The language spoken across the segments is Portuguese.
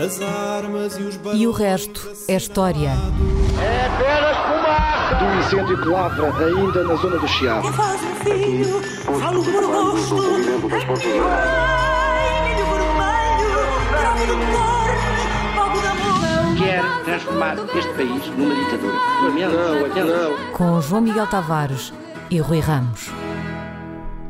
As armas e os E o resto é história. É apenas fumaça! Do incêndio que lavra ainda na zona do Chiado. Faz um filho, falo fogo de amor. quer transformar este país numa ditadura. Não, não. Com João Miguel Tavares e Rui Ramos.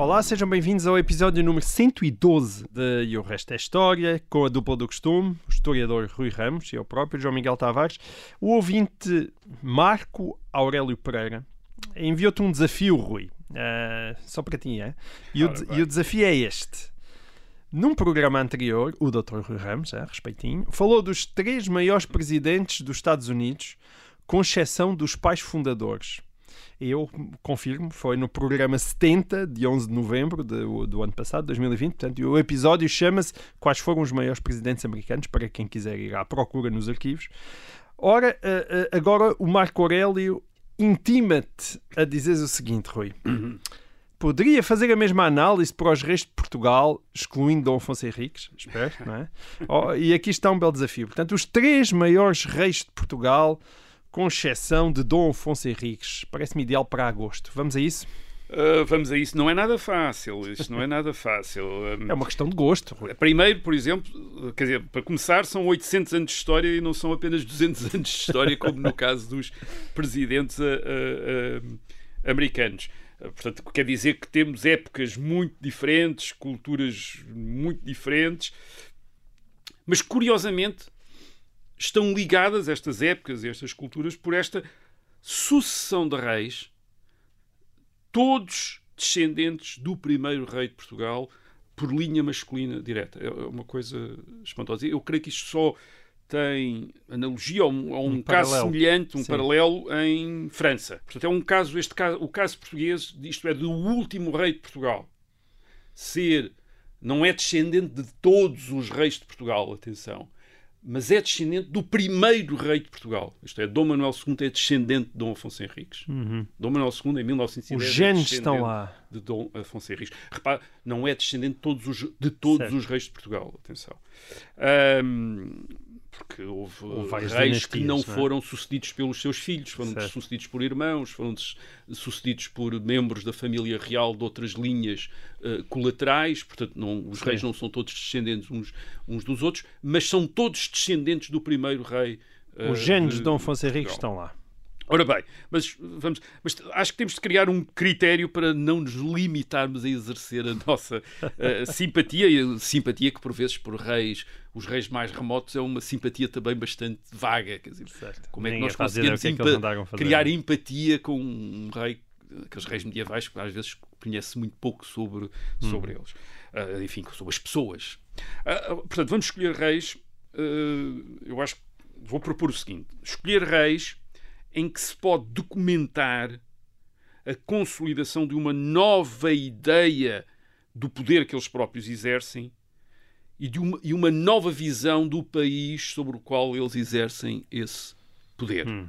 Olá, sejam bem-vindos ao episódio número 112 de E o Resto é História, com a dupla do costume, o historiador Rui Ramos e eu próprio, João Miguel Tavares. O ouvinte Marco Aurélio Pereira enviou-te um desafio, Rui, ah, só para ti, é? E, o, e o desafio é este. Num programa anterior, o Dr. Rui Ramos, é, respeitinho, falou dos três maiores presidentes dos Estados Unidos, com exceção dos pais fundadores. Eu confirmo, foi no programa 70 de 11 de novembro de- do ano passado, 2020. Portanto, o episódio chama-se Quais foram os maiores presidentes americanos, para quem quiser ir à procura nos arquivos. Ora, eh, eh, agora o Marco Aurélio intima-te a dizer o seguinte, Rui. Poderia fazer a mesma análise para os reis de Portugal, excluindo Dom Afonso Henriques, espero, não é? Oh, e aqui está um belo desafio. Portanto, os três maiores reis de Portugal, com exceção de Dom Afonso Henriques. Parece-me ideal para agosto. Vamos a isso? Uh, vamos a isso. Não é nada fácil. Isto não é nada fácil. Um, É uma questão de gosto, Rui. Primeiro, por exemplo, quer dizer, para começar, são 800 anos de história e não são apenas 200 anos de história, como no caso dos presidentes uh, uh, americanos. Portanto, quer dizer que temos épocas muito diferentes, culturas muito diferentes, mas curiosamente estão ligadas estas épocas e estas culturas por esta sucessão de reis, todos descendentes do primeiro rei de Portugal por linha masculina direta. É uma coisa espantosa. Eu creio que isto só tem analogia a um, a um Um caso paralelo. semelhante, um Sim. paralelo em França. Portanto, é um caso, este caso, o caso português, isto é, do último rei de Portugal, ser, não é descendente de todos os reis de Portugal, atenção, mas é descendente do primeiro rei de Portugal. Isto é, Dom Manuel II é descendente de Dom Afonso Henriques. Dom Manuel II, em 1910, Os é genes descendente estão lá. de Dom Afonso Henriques. Repara, não é descendente de todos os, de todos Certo. os reis de Portugal, atenção. Ahm, porque houve, Houve várias reis que dinastias, não não é? foram sucedidos pelos seus filhos, foram Certo. sucedidos por irmãos, foram sucedidos por membros da família real de outras linhas eh, colaterais, portanto não, os reis não são todos descendentes uns, uns dos outros, mas são todos descendentes do primeiro rei. eh, Os genes de Dom Afonso Henriques Portugal. estão lá. Ora bem, mas vamos, mas acho que temos de criar um critério para não nos limitarmos a exercer a nossa eh, simpatia, e simpatia que por vezes por reis, os reis mais remotos é uma simpatia também bastante vaga, quer dizer, como é que nós ideia conseguimos que é que criar empatia com um rei, aqueles reis medievais que às vezes conhece muito pouco sobre, Hum. sobre eles, Ah, enfim, sobre as pessoas. Ah, portanto, vamos escolher reis, eu acho que vou propor o seguinte, escolher reis em que se pode documentar a consolidação de uma nova ideia do poder que eles próprios exercem e, de uma, e uma nova visão do país sobre o qual eles exercem esse poder. Ah,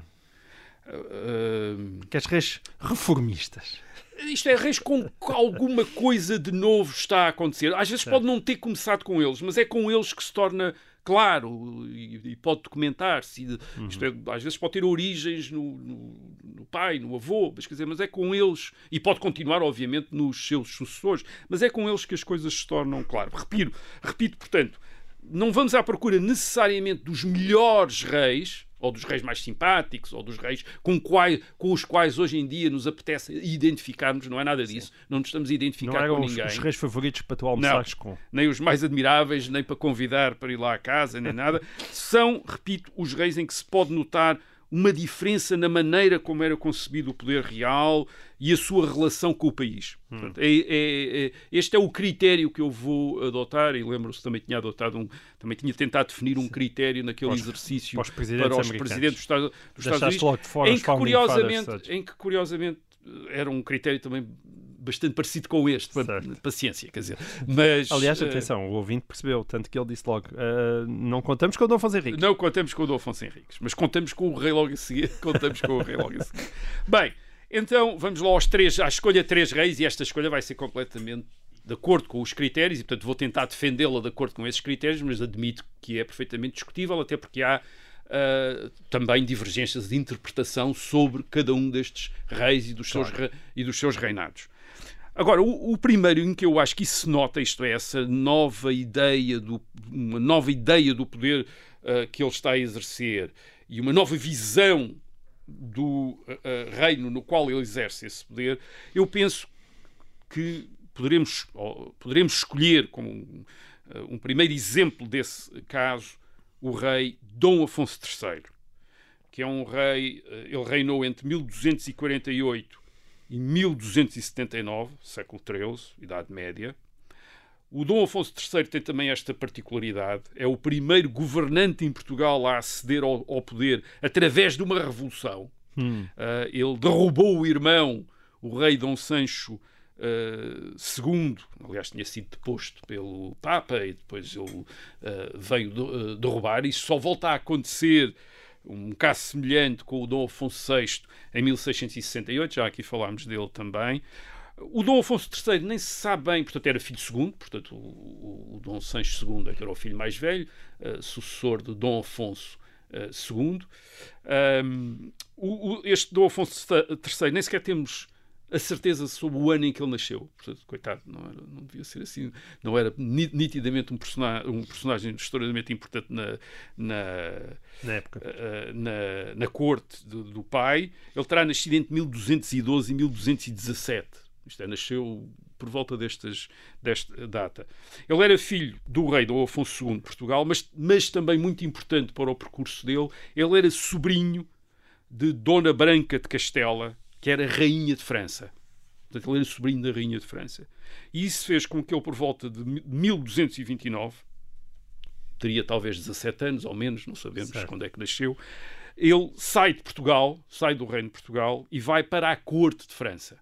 ah, Queres reis reformistas? isto é reis com alguma coisa de novo está a acontecer. Às vezes pode não ter começado com eles, mas é com eles que se torna claro e, e pode documentar-se. Isto é, às vezes pode ter origens no, no- no pai, no avô, mas, quer dizer, mas é com eles, e pode continuar, obviamente, nos seus sucessores, mas é com eles que as coisas se tornam claro. Repito, repito portanto, não vamos à procura necessariamente dos melhores reis, ou dos reis mais simpáticos, ou dos reis com, quais, com os quais hoje em dia nos apetece identificarmos, não é nada disso. Não nos estamos a Não identificar com eram os, ninguém. os reis favoritos para tu almoçares com. Nem os mais admiráveis, nem para convidar para ir lá à casa, nem nada. São, repito, os reis em que se pode notar uma diferença na maneira como era concebido o poder real e a sua relação com o país. Portanto, é- é- é- este é o critério que eu vou adotar e lembro-se também tinha adotado um, também tinha tentado definir um critério naquele os- exercício para os presidentes dos Estados, dos Estados Unidos, em que, curiosamente, em que curiosamente era um critério também bastante parecido com este, Certo. paciência, quer dizer, mas Aliás, eh, atenção, o ouvinte percebeu, tanto que ele disse logo: "Ah, não contamos com o Dom Afonso Henriques. Não contamos com o Dom Afonso Henriques, mas contamos com o rei logo a seguir. Contamos com o rei logo a seguir. Bem, então vamos lá aos três, à escolha de três reis, e esta escolha vai ser completamente de acordo com os critérios, e portanto vou tentar defendê-la de acordo com esses critérios, mas admito que é perfeitamente discutível, até porque há uh, também divergências de interpretação sobre cada um destes reis e dos, claro. seus, e dos seus reinados. Agora, o, o, primeiro em que eu acho que isso se nota, isto é, essa nova ideia do, uma nova ideia do poder uh, que ele está a exercer e uma nova visão do uh, reino no qual ele exerce esse poder, eu penso que poderemos, poderemos escolher como um, um primeiro exemplo desse caso o rei Dom Afonso III, que é um rei, ele reinou entre 1248 e 1279, século XIII, Idade Média. O Dom Afonso III tem também esta particularidade: é o primeiro governante em Portugal a aceder ao, ao poder através de uma revolução. Hum. Uh, ele derrubou o irmão, o rei Dom Sancho Uh, segundo, aliás, tinha sido deposto pelo Papa e depois ele uh, veio uh, derrubar. Isso só volta a acontecer um caso semelhante com o Dom Afonso VI em 1668, já aqui falámos dele também. O Dom Afonso III nem se sabe bem, portanto era filho segundo, portanto o, o Dom Sancho II é era o filho mais velho, sucessor de Dom Afonso II. Um, o, o, este Dom Afonso III nem sequer temos a certeza sobre o ano em que ele nasceu. Portanto, coitado, não, era, não devia ser assim. Não era nitidamente um personagem, um personagem extraordinariamente importante na, na, na época. Uh, na, na corte do, do, pai. Ele terá nascido entre 1212 e 1217. Isto é, nasceu por volta destas, desta data. Ele era filho do rei Dom Afonso II de Portugal, mas, mas também muito importante para o percurso dele, ele era sobrinho de Dona Branca de Castela, que era rainha de França. Portanto, ele era sobrinho da rainha de França. E isso fez com que ele, por volta de 1229, teria talvez 17 anos ou menos, não sabemos certo. quando é que nasceu, ele sai de Portugal, sai do reino de Portugal e vai para a corte de França.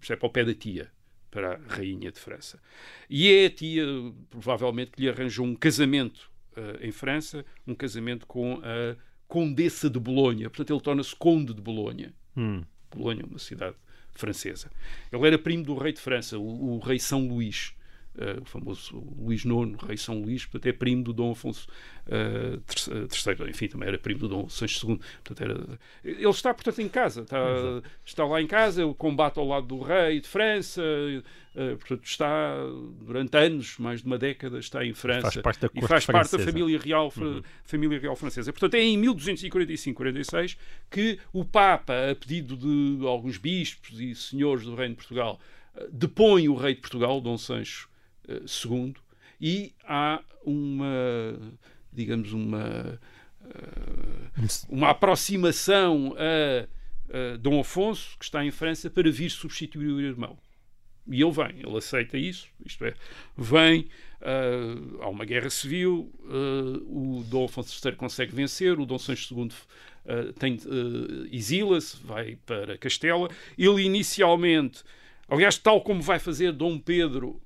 Isto é para o pé da tia, para a rainha de França. E é a tia, provavelmente, que lhe arranjou um casamento uh, em França, um casamento com a condessa de Bolonha. Portanto, ele torna-se conde de Bolonha. Hum. Bolonha, uma cidade francesa. Ele era primo do rei de França, o, o rei São Luís. Uh, o famoso Luís IX, rei São Luís, portanto é primo do Dom Afonso uh, III, enfim, também era primo do Dom Sancho II. Portanto, era... Ele está, portanto, em casa, está, está lá em casa, ele combate ao lado do rei de França, portanto, está durante anos, mais de uma década, está em França faz parte da e faz parte da família real, uhum. família real francesa. Portanto, é em 1245-46 que o Papa, a pedido de alguns bispos e senhores do Reino de Portugal, depõe o rei de Portugal, Dom Sancho eh, segundo, e há uma, digamos, uma, uma aproximação a, a Dom Afonso, que está em França, para vir substituir o irmão. E ele vem, ele aceita isso, isto é, vem, uh, há uma guerra civil, uh, o Dom Afonso III consegue vencer, o Dom Sancho II uh, tem, uh, exila-se, vai para Castela. Ele inicialmente, aliás, tal como vai fazer Dom Pedro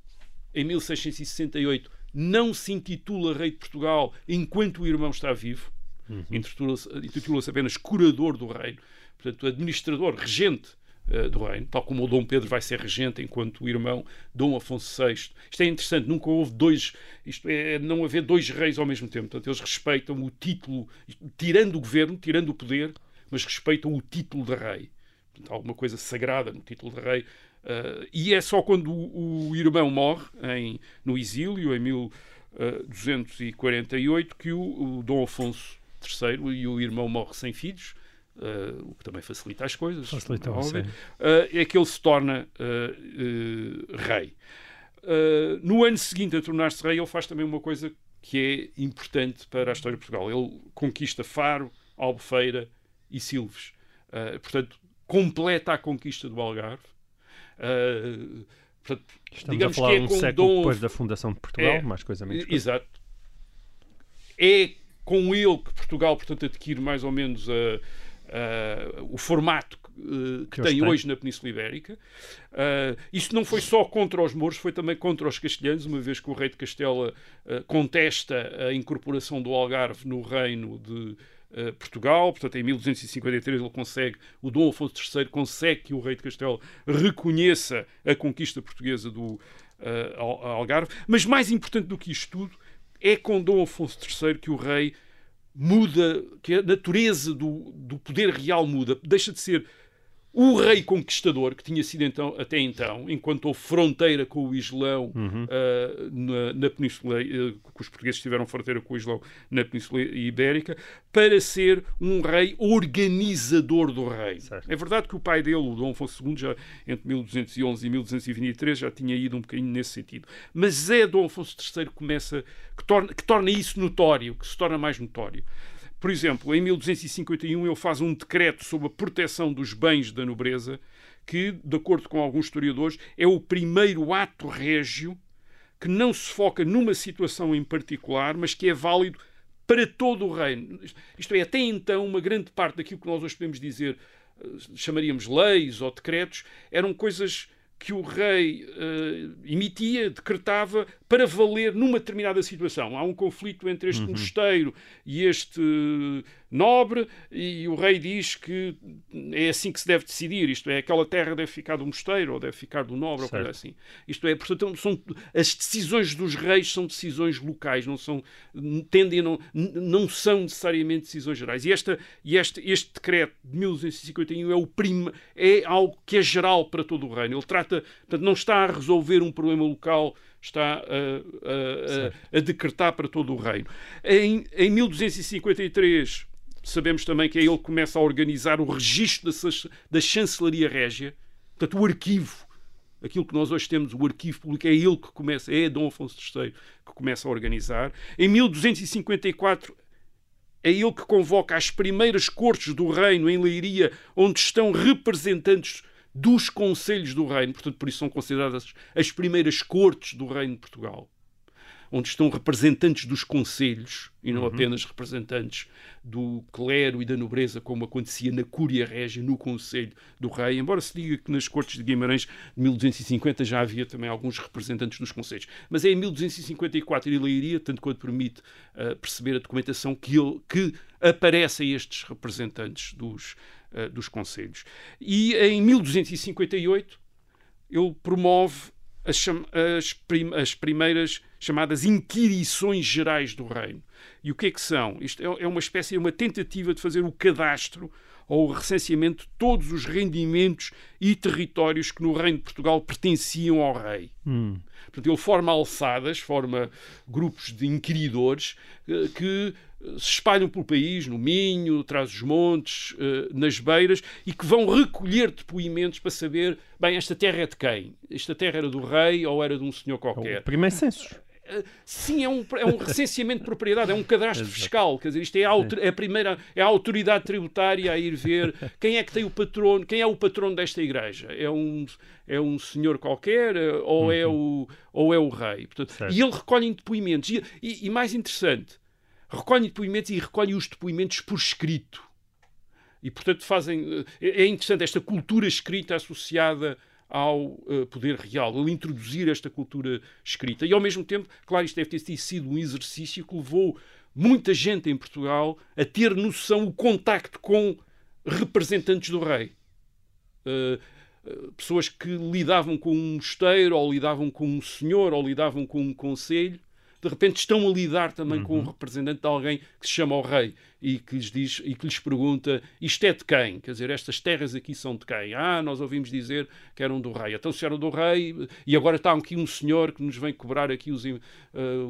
em 1668, não se intitula Rei de Portugal enquanto o irmão está vivo. Uhum. Intitula-se apenas Curador do Reino. Portanto, administrador, regente uh, do reino, tal como o Dom Pedro vai ser regente enquanto o irmão Dom Afonso VI. Isto é interessante, nunca houve dois, isto é, não haver dois reis ao mesmo tempo. Portanto, eles respeitam o título, tirando o governo, tirando o poder, mas respeitam o título de rei. Portanto, há alguma coisa sagrada no título de rei Uh, e é só quando o, o irmão morre em, no exílio, em 1248, ah, que o, o Dom Afonso III e o irmão morre sem filhos, uh, o que também facilita as coisas. Facilita, uh, é que ele se torna rei. no ano seguinte a tornar-se rei, ele faz também uma coisa que é importante para a história de Portugal. Ele conquista Faro, Albufeira e Silves. portanto, completa a conquista do Algarve Uh, portanto, Estamos digamos a falar que é um século Dom... depois da fundação de Portugal, é, mais coisa menos. Coisa. Exato. É com ele que Portugal, portanto, adquire mais ou menos a, a, o formato uh, que, que tem hoje na Península Ibérica. Uh, isto não foi só contra os mouros, foi também contra os castelhanos, uma vez que o rei de Castela contesta a incorporação do Algarve no reino de eh, Portugal, portanto em 1253 ele consegue, o Dom Afonso III consegue que o rei de Castelo reconheça a conquista portuguesa do, uh, Algarve. Mas mais importante do que isto tudo é com Dom Afonso III que o rei muda, que a natureza do, do poder real muda, deixa de ser o rei conquistador, que tinha sido então, até então, enquanto houve fronteira com o Islão uhum. uh, na, na, Península, uh, que os portugueses tiveram fronteira com o Islão na Península Ibérica, para ser um rei organizador do reino. Certo. É verdade que o pai dele, o Dom Afonso II, já entre 1211 e 1223, já tinha ido um bocadinho nesse sentido. Mas é Dom Afonso III que começa, que torna, que torna isso notório, que se torna mais notório. Por exemplo, em 1251 ele faz um decreto sobre a proteção dos bens da nobreza, que, de acordo com alguns historiadores, é o primeiro ato régio que não se foca numa situação em particular, mas que é válido para todo o reino. Isto é, até então, uma grande parte daquilo que nós hoje podemos dizer, eh, chamaríamos leis ou decretos, eram coisas que o rei uh, emitia, decretava, para valer numa determinada situação. Há um conflito entre este uhum. mosteiro e este nobre, e o rei diz que é assim que se deve decidir, isto é, aquela terra deve ficar do mosteiro ou deve ficar do nobre, certo. ou coisa assim. Isto é, portanto, são, as decisões dos reis são decisões locais, não são, tendem não, não são necessariamente decisões gerais. E, esta, e este, este decreto de 1251 é, o prim, é algo que é geral para todo o reino. Ele trata, portanto, não está a resolver um problema local está a, a, a, a, decretar para todo o reino. Em, em 1253 sabemos também que é ele que começa a organizar o registro da, da chancelaria régia, portanto, o arquivo, aquilo que nós hoje temos, o arquivo público, é ele que começa, é Dom Afonso III que começa a organizar. Em 1254 é ele que convoca as primeiras cortes do reino em Leiria, onde estão representantes dos conselhos do reino, portanto, por isso são consideradas as primeiras cortes do reino de Portugal onde estão representantes dos conselhos e não uhum. apenas representantes do clero e da nobreza, como acontecia na Cúria Régia, no Conselho do Rei, embora se diga que nas Cortes de Guimarães de 1250 já havia também alguns representantes dos conselhos. Mas é em 1254 em Leiria, tanto quanto permite uh, perceber a documentação, que, ele, que aparecem estes representantes dos, uh, dos conselhos. E em 1258 ele promove as, as, prim as primeiras chamadas inquirições gerais do reino. E o que é que são? Isto é, é uma espécie, de uma tentativa de fazer o cadastro ou o recenseamento de todos os rendimentos e territórios que no Reino de Portugal pertenciam ao rei. Hum. Portanto, ele forma alçadas, forma grupos de inquiridores eh, que se espalham pelo país, no Minho, traz os montes, eh, nas beiras, e que vão recolher depoimentos para saber, bem, esta terra é de quem? Esta terra era do rei ou era de um senhor qualquer? É o primeiro censo. Sim, é um, é um recenseamento de propriedade, é um cadastro fiscal. Quer dizer, isto é a, é a, primeira, é a autoridade tributária a ir ver quem é que tem o patrono, quem é o patrono desta igreja. É um, é um senhor qualquer ou, é uhum. o, ou é o rei. Portanto, e ele recolhe depoimentos. E, e, e mais interessante, recolhe depoimentos e recolhe os depoimentos por escrito. E, portanto, fazem. É, é interessante esta cultura escrita associada ao uh, poder real, ele introduzir esta cultura escrita. E ao mesmo tempo, claro, isto deve ter sido um exercício que levou muita gente em Portugal a ter noção, o contacto com representantes do rei. Uh, pessoas que lidavam com um mosteiro, ou lidavam com um senhor, ou lidavam com um conselho, de repente estão a lidar também uhum. com um uhum. representante de alguém que se chama o rei e que lhes diz e que lhes pergunta isto é de quem? Quer dizer, estas terras aqui são de quem? Ah, nós ouvimos dizer que eram do rei. Então se eram do rei e agora está aqui um senhor que nos vem cobrar aqui os, uh,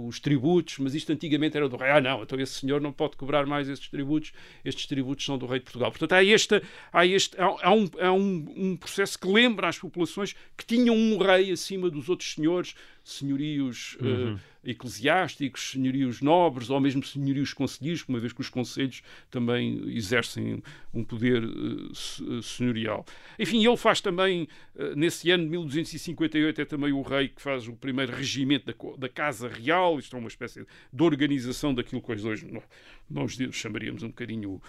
os tributos, mas isto antigamente era do rei. Ah, não, então esse senhor não pode cobrar mais estes tributos, estes tributos são do rei de Portugal. Portanto, há, esta, há, este, há, há, um, há um, um processo que lembra às populações que tinham um rei acima dos outros senhores, senhorios uhum. uh, eclesiásticos, senhorios nobres ou mesmo senhorios conselheiros, uma vez que os conselhos também exercem um poder uh, senhorial. Enfim, ele faz também, uh, nesse ano de 1258, é também o rei que faz o primeiro regimento da, da Casa Real, isto é uma espécie de organização daquilo que hoje nós chamaríamos um bocadinho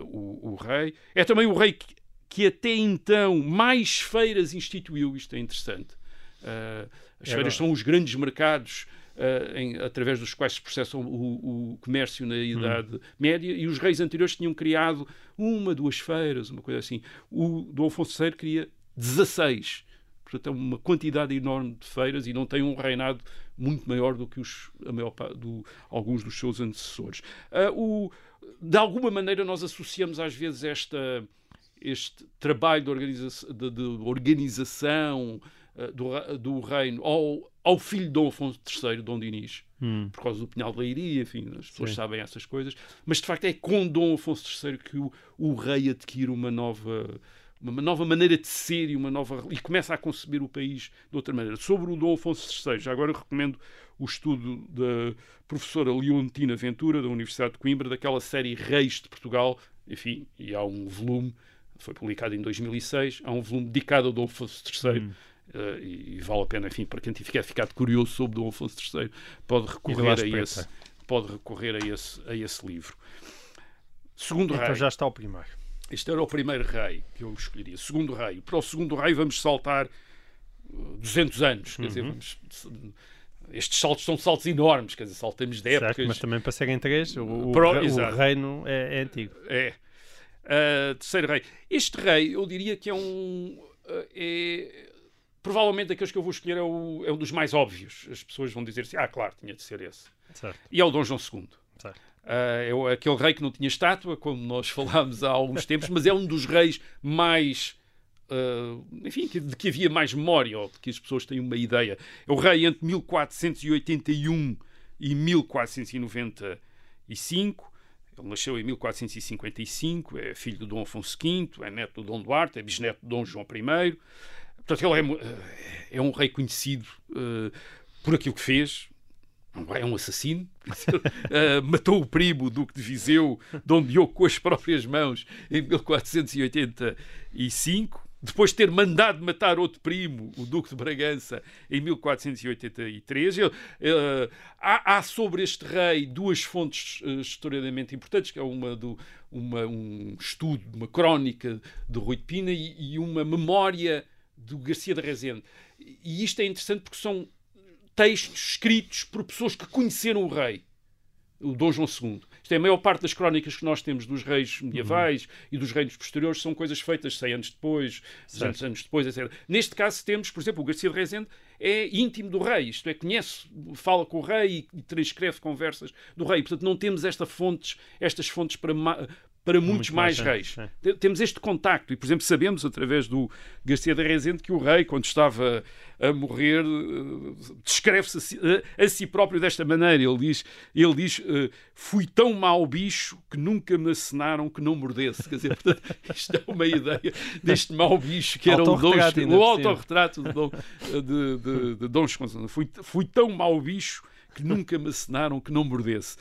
o, o, rei. É também o rei que, que até então mais feiras instituiu, isto é interessante. Uh, as é feiras são os grandes mercados uh, em, através dos quais se processam o, o comércio na Idade hum. Média e os reis anteriores tinham criado uma, duas feiras, uma coisa assim. O Dom Afonso III cria 16. portanto, é uma quantidade enorme de feiras e não tem um reinado muito maior do que os, a maior, do, alguns dos seus antecessores. Uh, o, de alguma maneira, nós associamos às vezes esta, este trabalho de, organiza de, de organização do, do reino ao, ao filho de Dom Afonso III, Dom Dinis, hum. por causa do Pinhal de Leiria, enfim, as pessoas Sim. sabem essas coisas, mas de facto é com Dom Afonso III que o, o rei adquire uma nova uma nova maneira de ser e uma nova e começa a conceber o país de outra maneira. Sobre o Dom Afonso III, já agora recomendo o estudo da professora Leontina Ventura da Universidade de Coimbra daquela série Reis de Portugal, enfim, e há um volume foi publicado em 2006, há um volume dedicado ao Dom Afonso III. Hum. Uh, e, e, vale a pena, enfim, para quem tiver ficado curioso sobre Dom Afonso III, pode recorrer a esse, pode recorrer a esse, a esse livro. Segundo então rei. já está o primeiro. Este era o primeiro rei que eu escolheria. Segundo rei. Para o segundo rei vamos saltar 200 uh, anos. Quer uhum. dizer, vamos, estes saltos são saltos enormes. Quer dizer, saltamos de épocas. Certo, mas também para serem três, o, o, o reino é, é, antigo. É. Uh, terceiro rei. Este rei, eu diria que é um... Uh, é, provavelmente daqueles que eu vou escolher é, o, é um dos mais óbvios. As pessoas vão dizer assim, ah, claro, tinha de ser esse. Certo. E é o Dom João II. Certo. Uh, é aquele rei que não tinha estátua, como nós falámos há alguns tempos, mas é um dos reis mais. Uh, enfim, de que havia mais memória, ou de que as pessoas têm uma ideia. É o rei entre 1481 e 1495. Ele nasceu em 1455, é filho de Dom Afonso V, é neto de Dom Duarte, é bisneto de Dom João I. Portanto, ele é, é um rei conhecido uh, por aquilo que fez, é um assassino, uh, matou o primo, Duque de Viseu, Dom Diogo, com as próprias mãos em 1485. Depois de ter mandado matar outro primo, o Duque de Bragança, em 1483. uh, há, há, sobre este rei duas fontes uh, historiadamente importantes, que é uma, do, uma um estudo, uma crónica de Rui de Pina e, e uma memória do Garcia de Rezende. E isto é interessante porque são textos escritos por pessoas que conheceram o rei, o Dom João II. Isto é, a maior parte das crónicas que nós temos dos reis medievais uhum. e dos reinos posteriores são coisas feitas 100 anos depois, 200 anos depois, etc. Neste caso temos, por exemplo, o Garcia de Rezende é íntimo do rei, isto é, conhece, fala com o rei e transcreve conversas do rei. Portanto, não temos estas fontes, estas fontes para, para muitos Muito mais, reis. É. Temos este contacto e, por exemplo, sabemos através do Garcia da Rezende que o rei, quando estava a morrer, eh, descreve-se a, si, a, si próprio desta maneira. Ele diz, ele diz eh, fui tão mau bicho que nunca me acenaram que não mordesse. Quer dizer, portanto, isto é uma ideia deste mau bicho que era o, Dom, o autorretrato de Dom, de, de, de Dom Fui, fui tão mau bicho que nunca me assinaram que não mordesse.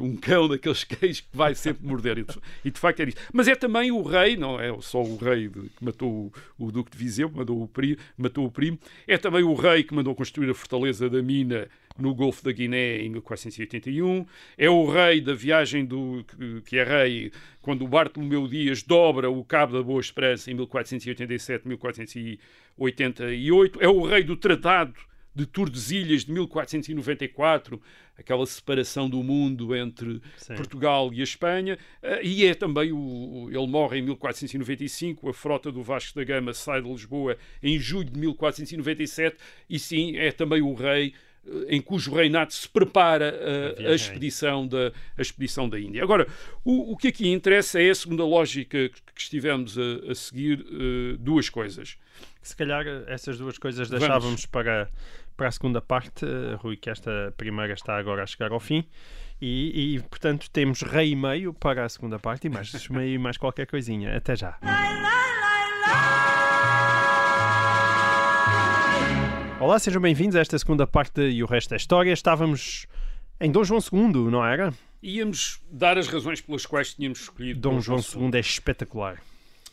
Um cão daqueles cães que vai sempre morder. E de, facto é isso. Mas é também o rei, não é só o rei que matou o, o, Duque de Viseu, matou o, primo, matou o primo, é também o rei que mandou construir a fortaleza da mina no Golfo da Guiné em 1481. É o rei da viagem do que é rei quando o Bartolomeu Dias dobra o Cabo da Boa Esperança em 1487-1488. É o rei do Tratado de Tordesilhas de 1494, aquela separação do mundo entre Sim. Portugal e a Espanha, uh, e é também o, ele morre em 1495, a frota do Vasco da Gama sai de Lisboa em julho de 1497, e sim, é também o rei eh, em cujo reinado se prepara uh, a, expedição da, a expedição da Índia. Agora, o, o que aqui interessa é, segundo a lógica que estivemos a, a seguir, uh, duas coisas. Se calhar essas duas coisas deixávamos Vamos. para para a segunda parte, eh, Rui, que esta primeira está agora a chegar ao fim. E, e, portanto temos rei e meio para a segunda parte e mais meio mais qualquer coisinha. Até já. Olá, sejam bem-vindos a esta segunda parte e o resto da história. Estávamos em Dom João II, não era? Íamos dar as razões pelas quais tínhamos escolhido Dom, Dom João II. II é espetacular.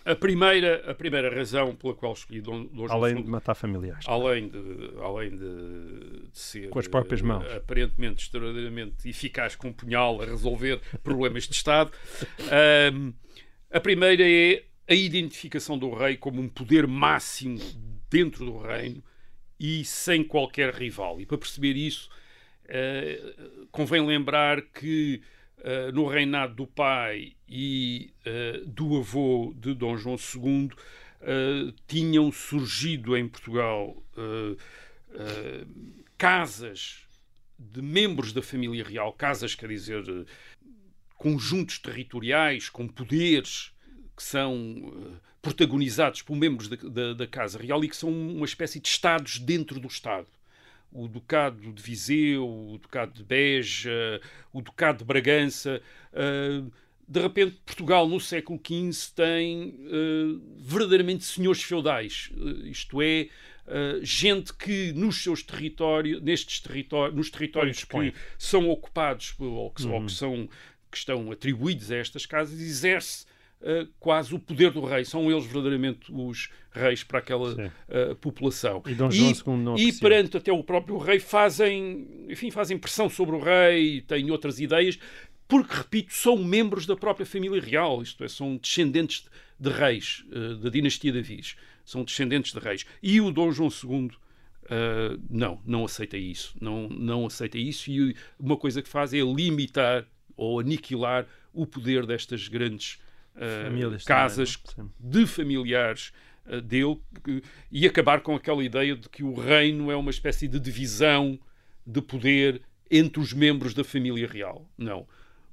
A primeira, a primeira razão pela qual escolhi Dom, Dom Além João de matar familiares. Além de, além de, de ser com as próprias mãos. aparentemente extraordinariamente eficaz com um punhal a resolver problemas de Estado. Um, a primeira é a identificação do rei como um poder máximo dentro do reino e sem qualquer rival. E para perceber isso, uh, convém lembrar que uh, no reinado do pai e uh, do avô de Dom João II, tinham surgido em Portugal casas de membros da família real, casas, quer dizer, conjuntos territoriais com poderes que são protagonizados por membros da, da, da Casa Real e que são uma espécie de Estados dentro do Estado o Ducado de Viseu, o Ducado de Beja, o Ducado de Bragança. Uh, de repente, Portugal no século XV tem uh, verdadeiramente senhores feudais, uh, isto é, gente que nos seus territórios, nestes territórios, nos territórios que são ocupados ou que, uhum. ou que, são, que estão atribuídos a estas casas, exerce uh, quase o poder do rei. São eles verdadeiramente os reis para aquela uh, população. E, Dom João II não e perante até o próprio rei fazem, enfim, fazem pressão sobre o rei, têm outras ideias, porque, repito, são membros da própria família real, isto é, são descendentes de, de reis, uh, da dinastia de Avis, são descendentes de reis. E o Dom João II Uh, não, não aceita isso. Não, não aceita isso e uma coisa que faz é limitar ou aniquilar o poder destas grandes uh, casas também, de familiares uh, dele e acabar com aquela ideia de que o reino é uma espécie de divisão de poder entre os membros da família real. Não.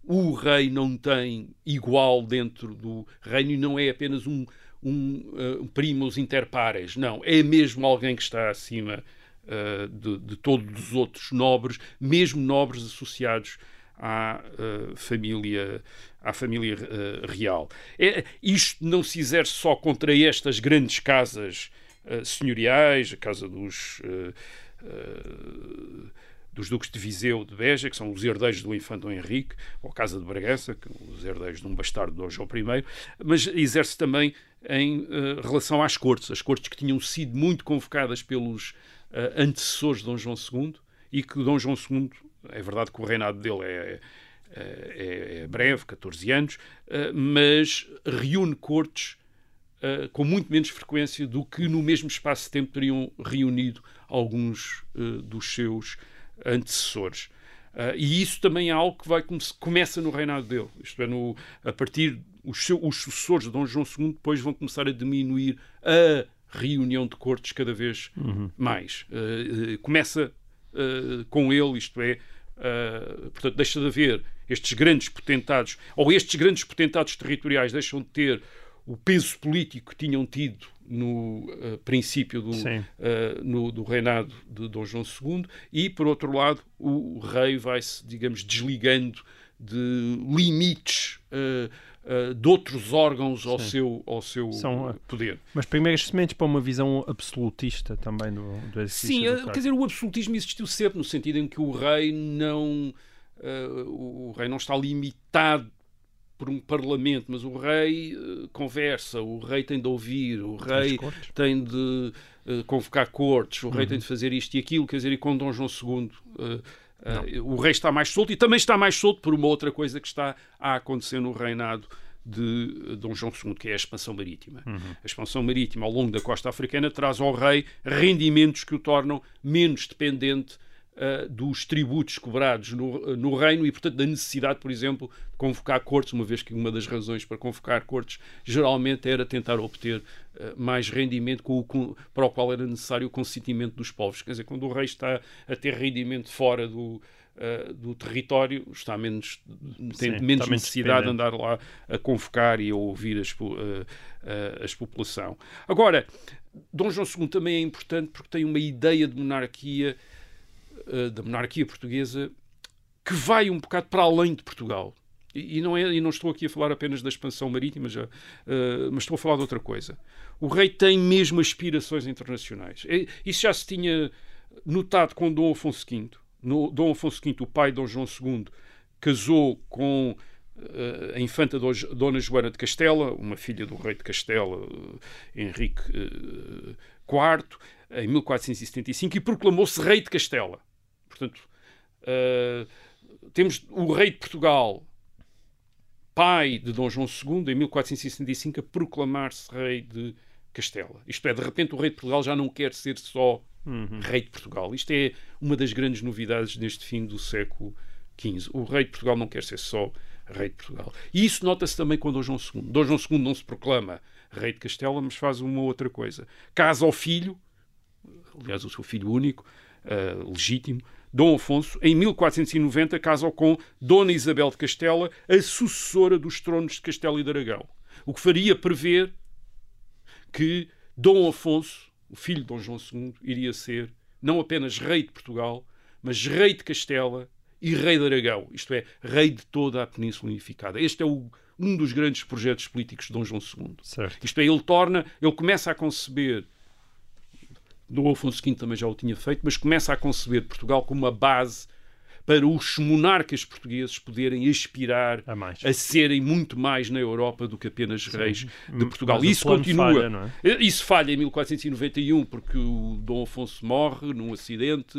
O rei não tem igual dentro do reino e não é apenas um, um uh, primos inter pares. Não. É mesmo alguém que está acima de, de todos os outros nobres, mesmo nobres associados à uh, família à família uh, real. É, isto não se exerce só contra estas grandes casas uh, senhoriais, a casa dos dos duques de Viseu de Beja, que são os herdeiros do infante Dom Henrique, ou a Casa de Bragança, que os herdeiros de um bastardo de João I, mas exerce também em uh, relação às cortes, as cortes que tinham sido muito convocadas pelos uh, antecessores de Dom João II e que Dom João II é verdade que o reinado dele é, é, é breve, 14 anos, eh, mas reúne cortes Uh, com muito menos frequência do que no mesmo espaço de tempo teriam reunido alguns uh, dos seus antecessores. Uh, e isso também é algo que vai começa no reinado dele. Isto é, no, a partir os, seu, os sucessores de Dom João II depois vão começar a diminuir a reunião de cortes cada vez uhum. mais. começa com ele, isto é, Uh, portanto, deixa de haver estes grandes potentados, ou estes grandes potentados territoriais deixam de ter o peso político que tinham tido no uh, princípio do, uh, no, do reinado de Dom João II, e, por outro lado, o, o rei vai-se, digamos, desligando de limites uh, de outros órgãos ao seu, ao seu São, poder. Mas primeiras sementes para uma visão absolutista também do, do exercício Sim, do quer dizer, o absolutismo existiu sempre, no sentido em que o rei não, uh, o rei não está limitado por um parlamento, mas o rei uh, conversa, o rei tem de ouvir, o rei tem de uh, convocar cortes, o rei uhum. tem de fazer isto e aquilo, quer dizer, e com Dom João II uh, o rei está mais solto e também está mais solto por uma outra coisa que está a acontecer no reinado de Dom João II, que é a expansão marítima. Uhum. A expansão marítima ao longo da costa africana traz ao rei rendimentos que o tornam menos dependente uh, dos tributos cobrados no, no, reino e, portanto, da necessidade, por exemplo, de convocar cortes, uma vez que uma das razões para convocar cortes geralmente era tentar obter uh, mais rendimento com o, com, para o qual era necessário o consentimento dos povos. Quer dizer, quando o rei está a ter rendimento fora do, Uh, do território está menos tem Sim, menos necessidade de andar lá a convocar e a ouvir as, uh, uh, as população. Agora, Dom João II também é importante porque tem uma ideia de monarquia uh, da monarquia portuguesa que vai um bocado para além de Portugal. E, não, é, e não estou aqui a falar apenas da expansão marítima, já, uh, mas estou a falar de outra coisa. O rei tem mesmo aspirações internacionais. Isso já se tinha notado com Dom Afonso V. No, Dom Afonso V, o pai de Dom João II, casou com uh, a infanta Dona Joana de Castela, uma filha do rei de Castela, Henrique IV, em 1475, e proclamou-se rei de Castela. Portanto, uh, temos o rei de Portugal, pai de Dom João II, em 1465, a proclamar-se rei de Castela. Isto é, de repente o rei de Portugal já não quer ser só uhum. rei de Portugal. Isto é uma das grandes novidades neste fim do século XV. O rei de Portugal não quer ser só rei de Portugal. E isso nota-se também com Dom João II. Dom João II não se proclama rei de Castela, mas faz uma outra coisa. Casa ao filho, aliás, o seu filho único, uh, legítimo, Dom Afonso, em 1490, casa com Dona Isabel de Castela, a sucessora dos tronos de Castela e de Aragão. O que faria prever que Dom Afonso, o filho de Dom João II, iria ser não apenas rei de Portugal, mas rei de Castela e rei de Aragão, isto é, rei de toda a Península Unificada. Este é o, um dos grandes projetos políticos de Dom João II. Certo. Isto é, ele torna, ele começa a conceber, Dom Afonso V também já o tinha feito, mas começa a conceber Portugal como uma base para os monarcas portugueses poderem aspirar A a serem muito mais na Europa do que apenas reis de Portugal. Mas Isso continua. falha, é? Isso falha em 1491 porque o Dom Afonso morre num acidente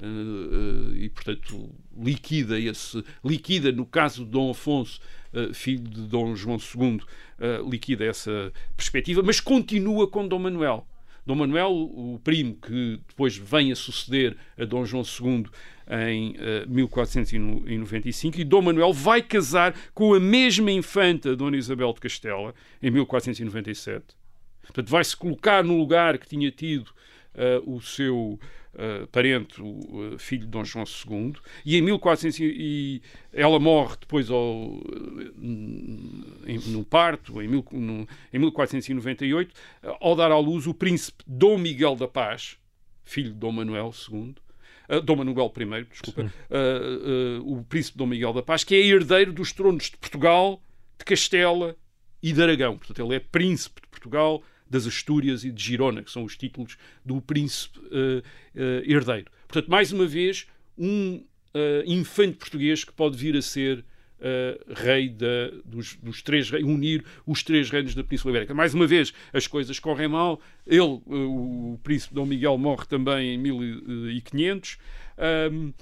eh, eh, e, portanto, liquida esse liquida no caso de Dom Afonso, eh, filho de Dom João II, eh, liquida essa perspectiva, mas continua com Dom Manuel. Dom Manuel, o primo que depois vem a suceder a Dom João II em eh, 1495, e Dom Manuel vai casar com a mesma infanta Dona Isabel de Castela em 1497. Portanto, vai-se colocar no lugar que tinha tido eh, o seu eh, parente, o eh, filho de Dom João II, e em 1400 e, ela morre depois ao, eh, em, no parto, em, mil, no, em 1498, eh, ao dar à luz o príncipe Dom Miguel da Paz, filho de Dom Manuel II, uh, Dom Manuel I, desculpa, uh, uh, o príncipe Dom Miguel da Paz, que é herdeiro dos tronos de Portugal, de Castela e de Aragão. Portanto, ele é príncipe de Portugal, das Astúrias e de Girona, que são os títulos do príncipe uh, herdeiro. Portanto, mais uma vez, um uh, infante português que pode vir a ser uh, rei da, dos, dos, três unir os três reinos da Península Ibérica. Mais uma vez, as coisas correm mal. Ele, uh, o príncipe Dom Miguel, morre também em 1500. Um,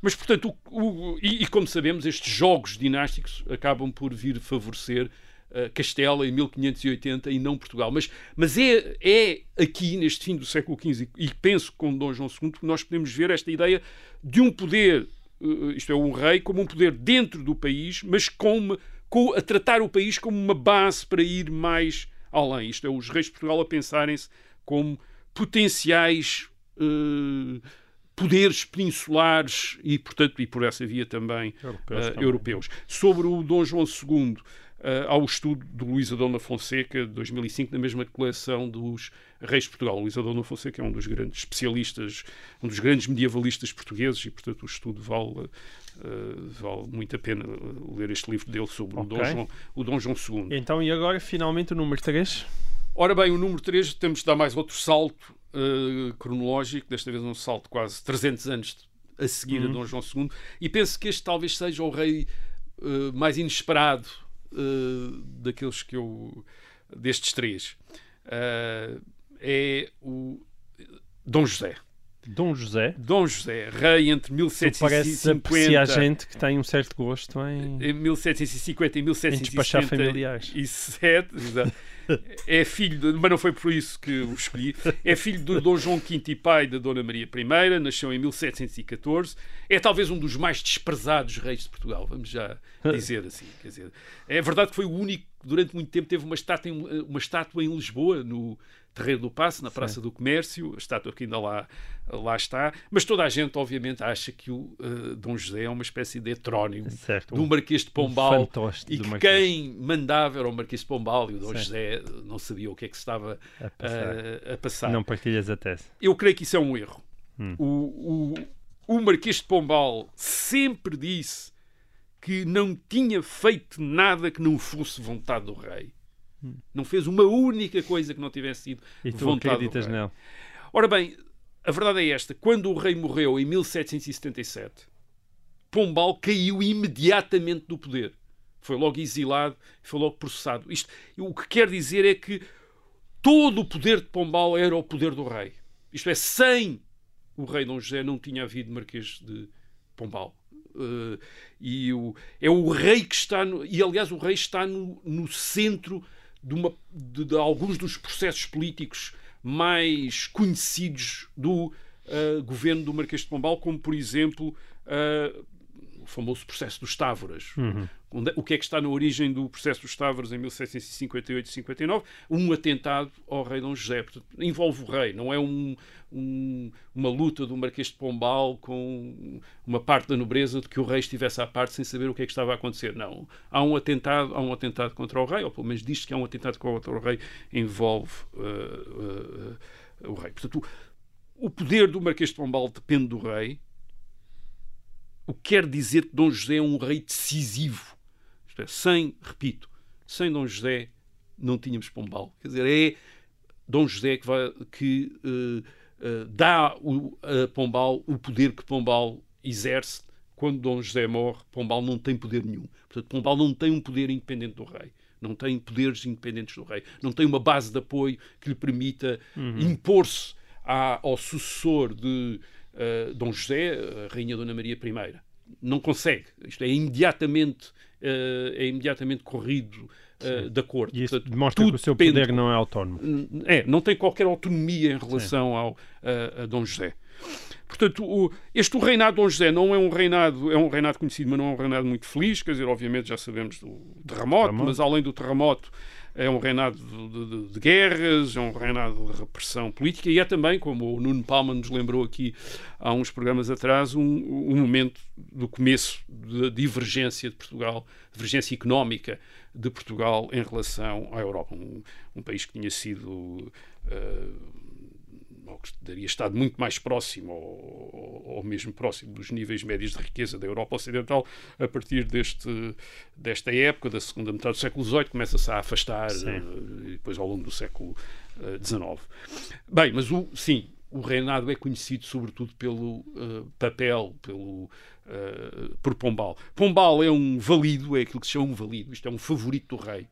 mas, portanto, o, o, e, e, como sabemos, estes jogos dinásticos acabam por vir favorecer uh, Castela em 1580 e não Portugal. Mas, mas é, é aqui, neste fim do século XV, e, penso com Dom João II, que nós podemos ver esta ideia de um poder isto é, um rei, como um poder dentro do país, mas com, com, a tratar o país como uma base para ir mais além. Isto é, os reis de Portugal a pensarem-se como potenciais uh, poderes peninsulares e, portanto, e por essa via também, Europeus uh, também. europeus. Sobre o Dom João II, Uh, ao estudo de Luís Adona Fonseca, de 2005, na mesma coleção dos Reis de Portugal. Luís Adona Fonseca é um dos grandes especialistas, um dos grandes medievalistas portugueses e, portanto, o estudo vale, uh, vale muito a pena ler este livro dele sobre Ok. o, Dom João, o Dom João II. Então, e agora, finalmente, o número 3? Ora bem, o número 3, temos de dar mais outro salto uh, cronológico, desta vez um salto quase 300 anos a seguir Uhum. a Dom João II, e penso que este talvez seja o rei uh, mais inesperado uh, daqueles que eu. destes três. Uh, é o Dom José. Dom José. Dom José, rei entre Tu parece apreciar 1750 gente que tem um certo gosto em, em 1750 e em despachar 1770 familiares. e sete, exato. é filho, de, mas não foi por isso que o escolhi, é filho de Dom João V e pai da Dona Maria I, nasceu em 1714, é talvez um dos mais desprezados reis de Portugal, vamos já dizer assim. Quer dizer, é verdade que foi o único que durante muito tempo teve uma estátua em, uma estátua em Lisboa, no Terreiro do Passo, na Praça do Comércio, a estátua que ainda lá, lá está, mas toda a gente, obviamente, acha que o uh, Dom José é uma espécie de heterónimo Certo, do um- Marquês de um Pombal fantoche e que quem mandava era o Marquês de Pombal e o Dom Sim. José não sabia o que é que se estava a passar. uh, a passar. Não partilhas a tese. Eu creio que isso é um erro. Hum. O, o, o Marquês de Pombal sempre disse que não tinha feito nada que não fosse vontade do rei. Não fez uma única coisa que não tivesse sido E tu vontade acreditas do rei. nele? Ora bem, a verdade é esta: quando o rei morreu em 1777, Pombal caiu imediatamente do poder. Foi logo exilado, foi logo processado. Isto, o que quer dizer é que todo o poder de Pombal era o poder do rei. Isto é, sem o rei Dom José não tinha havido Marquês de Pombal. Uh, e o, é o rei que está no, e aliás o rei está no, no centro de, uma, de, de alguns dos processos políticos mais conhecidos do uh, governo do Marquês de Pombal, como por exemplo uh, famoso processo dos Távoras. Uhum. Onde- o que é que está na origem do processo dos Távoras em 1758 e 59? Um atentado ao rei Dom José. Portanto, envolve o rei, não é um- um- uma luta do Marquês de Pombal com uma parte da nobreza de que o rei estivesse à parte sem saber o que é que estava a acontecer. Não. Há um atentado, há um atentado contra o rei, ou pelo menos diz que há um atentado contra o rei, envolve uh, uh, uh, o rei. Portanto, o, o poder do Marquês de Pombal depende do rei, o que quer dizer que Dom José é um rei decisivo. Isto é, sem, repito, sem Dom José não tínhamos Pombal. Quer dizer, é Dom José que, vai, que eh, eh, dá o, a Pombal o poder que Pombal exerce. Quando Dom José morre, Pombal não tem poder nenhum. Portanto, Pombal não tem um poder independente do rei. Não tem poderes independentes do rei. Não tem uma base de apoio que lhe permita impor-se à- ao sucessor de eh, Dom José, a Rainha Dona Maria I. Não consegue. Isto é imediatamente, eh, é imediatamente corrido eh, da corte. E isso Portanto, demonstra que o seu depende- poder não é autónomo. é, não tem qualquer autonomia em relação ao, a, a Dom José. Portanto, o- este o reinado de Dom José não é um reinado, é um reinado conhecido, mas não é um reinado muito feliz, quer dizer, obviamente já sabemos do terremoto, Terremoto. mas além do terremoto é um reinado de, de- de guerras, é um reinado de repressão política e é também, como o Nuno Palma nos lembrou aqui há uns programas atrás, um, um momento do começo da divergência de Portugal, divergência económica de Portugal em relação à Europa. Um, um país que tinha sido eh, ou que teria estado muito mais próximo ou, ou mesmo próximo dos níveis médios de riqueza da Europa Ocidental a partir deste, desta época, da segunda metade do século XVIII, começa-se a afastar eh, e depois ao longo do século eh, XIX. Bem, mas o, sim, o reinado é conhecido sobretudo pelo eh, papel, pelo, eh, por Pombal. Pombal é um valido, é aquilo que se chama um valido, isto é um favorito do rei.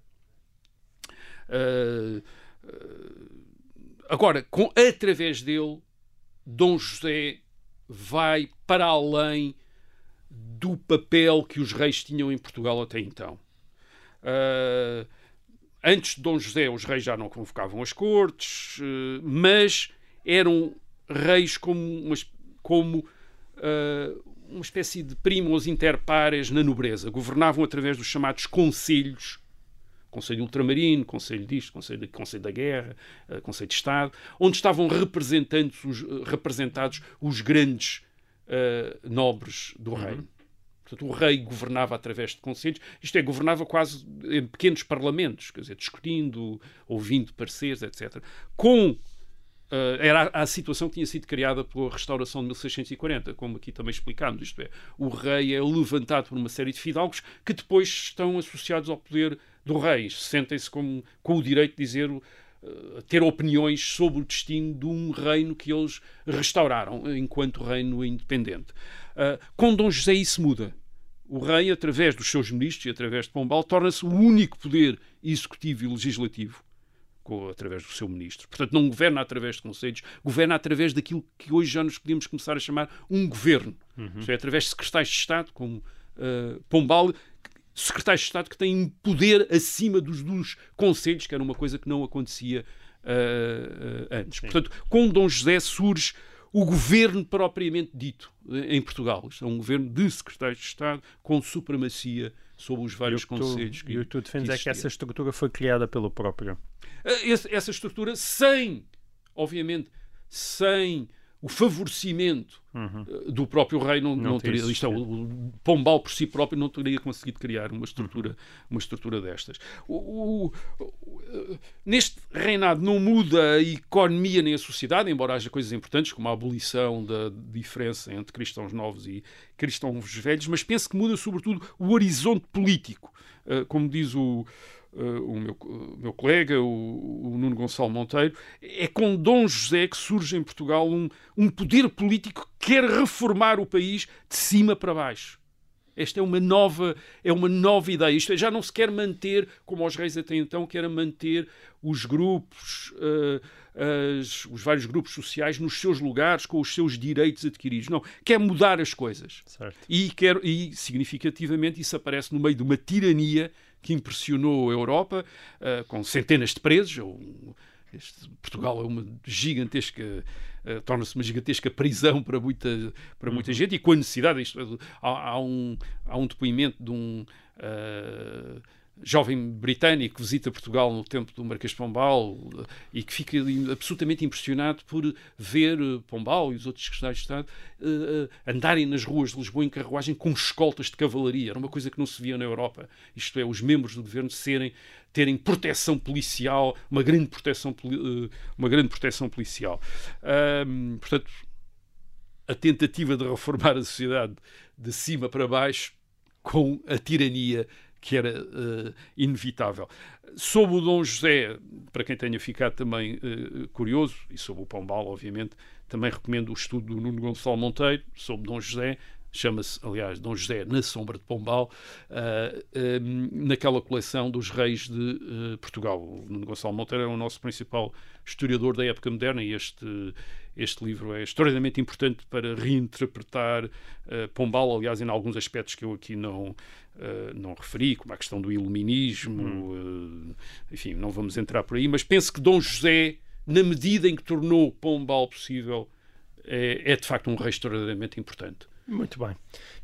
Eh, Agora, com, através dele, Dom José vai para além do papel que os reis tinham em Portugal até então. Ah, antes de Dom José, os reis já não convocavam as cortes, eh, mas eram reis como, umas- como ah, uma espécie de primos inter pares na nobreza. Governavam através dos chamados conselhos Conselho Ultramarino, Conselho disto, Conselho, de- Conselho da Guerra, eh, Conselho de Estado, onde estavam representados os, eh, representados os grandes eh, nobres do reino. Portanto, o rei governava através de conselhos, isto é, governava quase em pequenos parlamentos, quer dizer, discutindo, ouvindo pareceres, etc. Com Uh, era a, a situação que tinha sido criada pela restauração de 1640, como aqui também explicámos. Isto é, o rei é levantado por uma série de fidalgos que depois estão associados ao poder do rei. Sentem-se com, com o direito de dizer, uh, ter opiniões sobre o destino de um reino que eles restauraram enquanto reino independente. Uh, com Dom José isso muda. O rei, através dos seus ministros e através de Pombal, torna-se o único poder executivo e legislativo com- através do seu ministro. Portanto, não governa através de conselhos, governa através daquilo que hoje já nos podemos começar a chamar um governo. Isto é, através de secretários de Estado, como uh, Pombal, secretários de Estado que têm poder acima dos, dos conselhos, que era uma coisa que não acontecia uh, uh, antes. Portanto, com Dom José surge o governo propriamente dito eh, em Portugal. Isto é um governo de secretários de Estado com supremacia sobre os vários E o que conselhos. E o que tu defendes é que essa estrutura foi criada pelo próprio. Esse- essa estrutura sem, obviamente, sem o favorecimento eh, do próprio rei não, Uhum. Não não teria isto é, o Pombal por si próprio não teria conseguido criar uma estrutura, Uhum. uma estrutura destas. O- o- o- neste reinado não muda a economia nem a sociedade, embora haja coisas importantes como a abolição da diferença entre cristãos novos e cristãos velhos, mas penso que muda sobretudo o horizonte político. Eh, como diz o, eh, o meu, o meu colega, o, o Nuno Gonçalo Monteiro, é com Dom José que surge em Portugal um, um poder político que quer reformar o país de cima para baixo. Esta é uma nova, é uma nova ideia. Isto é, já não se quer manter, como os reis até então, que era manter os grupos, eh, as- os vários grupos sociais nos seus lugares, com os seus direitos adquiridos. Não, quer mudar as coisas. Certo. E, quer, e significativamente isso aparece no meio de uma tirania que impressionou a Europa, ah, com centenas de presos. ou- este- Portugal é uma gigantesca uh, torna-se uma gigantesca prisão para muita, para muita gente e com a necessidade, isto, há, há, um, há um depoimento de um uh, jovem britânico que visita Portugal no tempo do Marquês de Pombal e que fica absolutamente impressionado por ver Pombal e os outros secretários de Estado uh, andarem nas ruas de Lisboa em carruagem com escoltas de cavalaria. Era uma coisa que não se via na Europa. Isto é, os membros do governo serem terem proteção policial, uma grande proteção, uma grande proteção policial. Portanto, a tentativa de reformar a sociedade de cima para baixo com a tirania que era uh, inevitável. Sobre o Dom José, para quem tenha ficado também uh, curioso, e sobre o Pombal, obviamente, também recomendo o estudo do Nuno Gonçalo Monteiro sobre Dom José, chama-se, aliás, Dom José na Sombra de Pombal, uh, naquela coleção dos reis de uh, Portugal. O Nuno Gonçalo Monteiro é o nosso principal historiador da época moderna e este, este livro é extraordinariamente importante para reinterpretar uh, Pombal, aliás, em alguns aspectos que eu aqui não, Uh, não referi, como a questão do iluminismo, hum. uh, enfim, não vamos entrar por aí, mas penso que Dom José, na medida em que tornou Pombal possível, é, é de facto um rei extraordinariamente importante. Muito bem.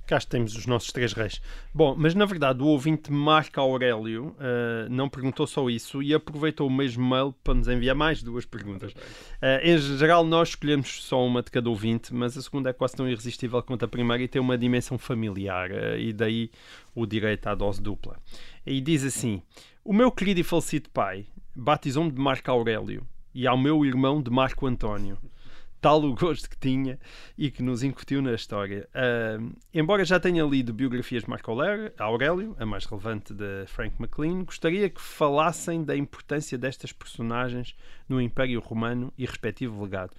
Cá temos os nossos três reis. Bom, mas na verdade o ouvinte Marco Aurélio uh, não perguntou só isso e aproveitou o mesmo mail para nos enviar mais duas perguntas. Uh, em geral, nós escolhemos só uma de cada ouvinte, mas a segunda é quase tão irresistível quanto a primeira e tem uma dimensão familiar, uh, e daí o direito à dose dupla. E diz assim: O meu querido e falecido pai batizou-me de Marco Aurélio e ao meu irmão de Marco António tal o gosto que tinha e que nos incutiu na história. Uh, embora já tenha lido biografias de Marco Aurélio, a mais relevante de Frank McLean, gostaria que falassem da importância destas personagens no Império Romano e respectivo legado.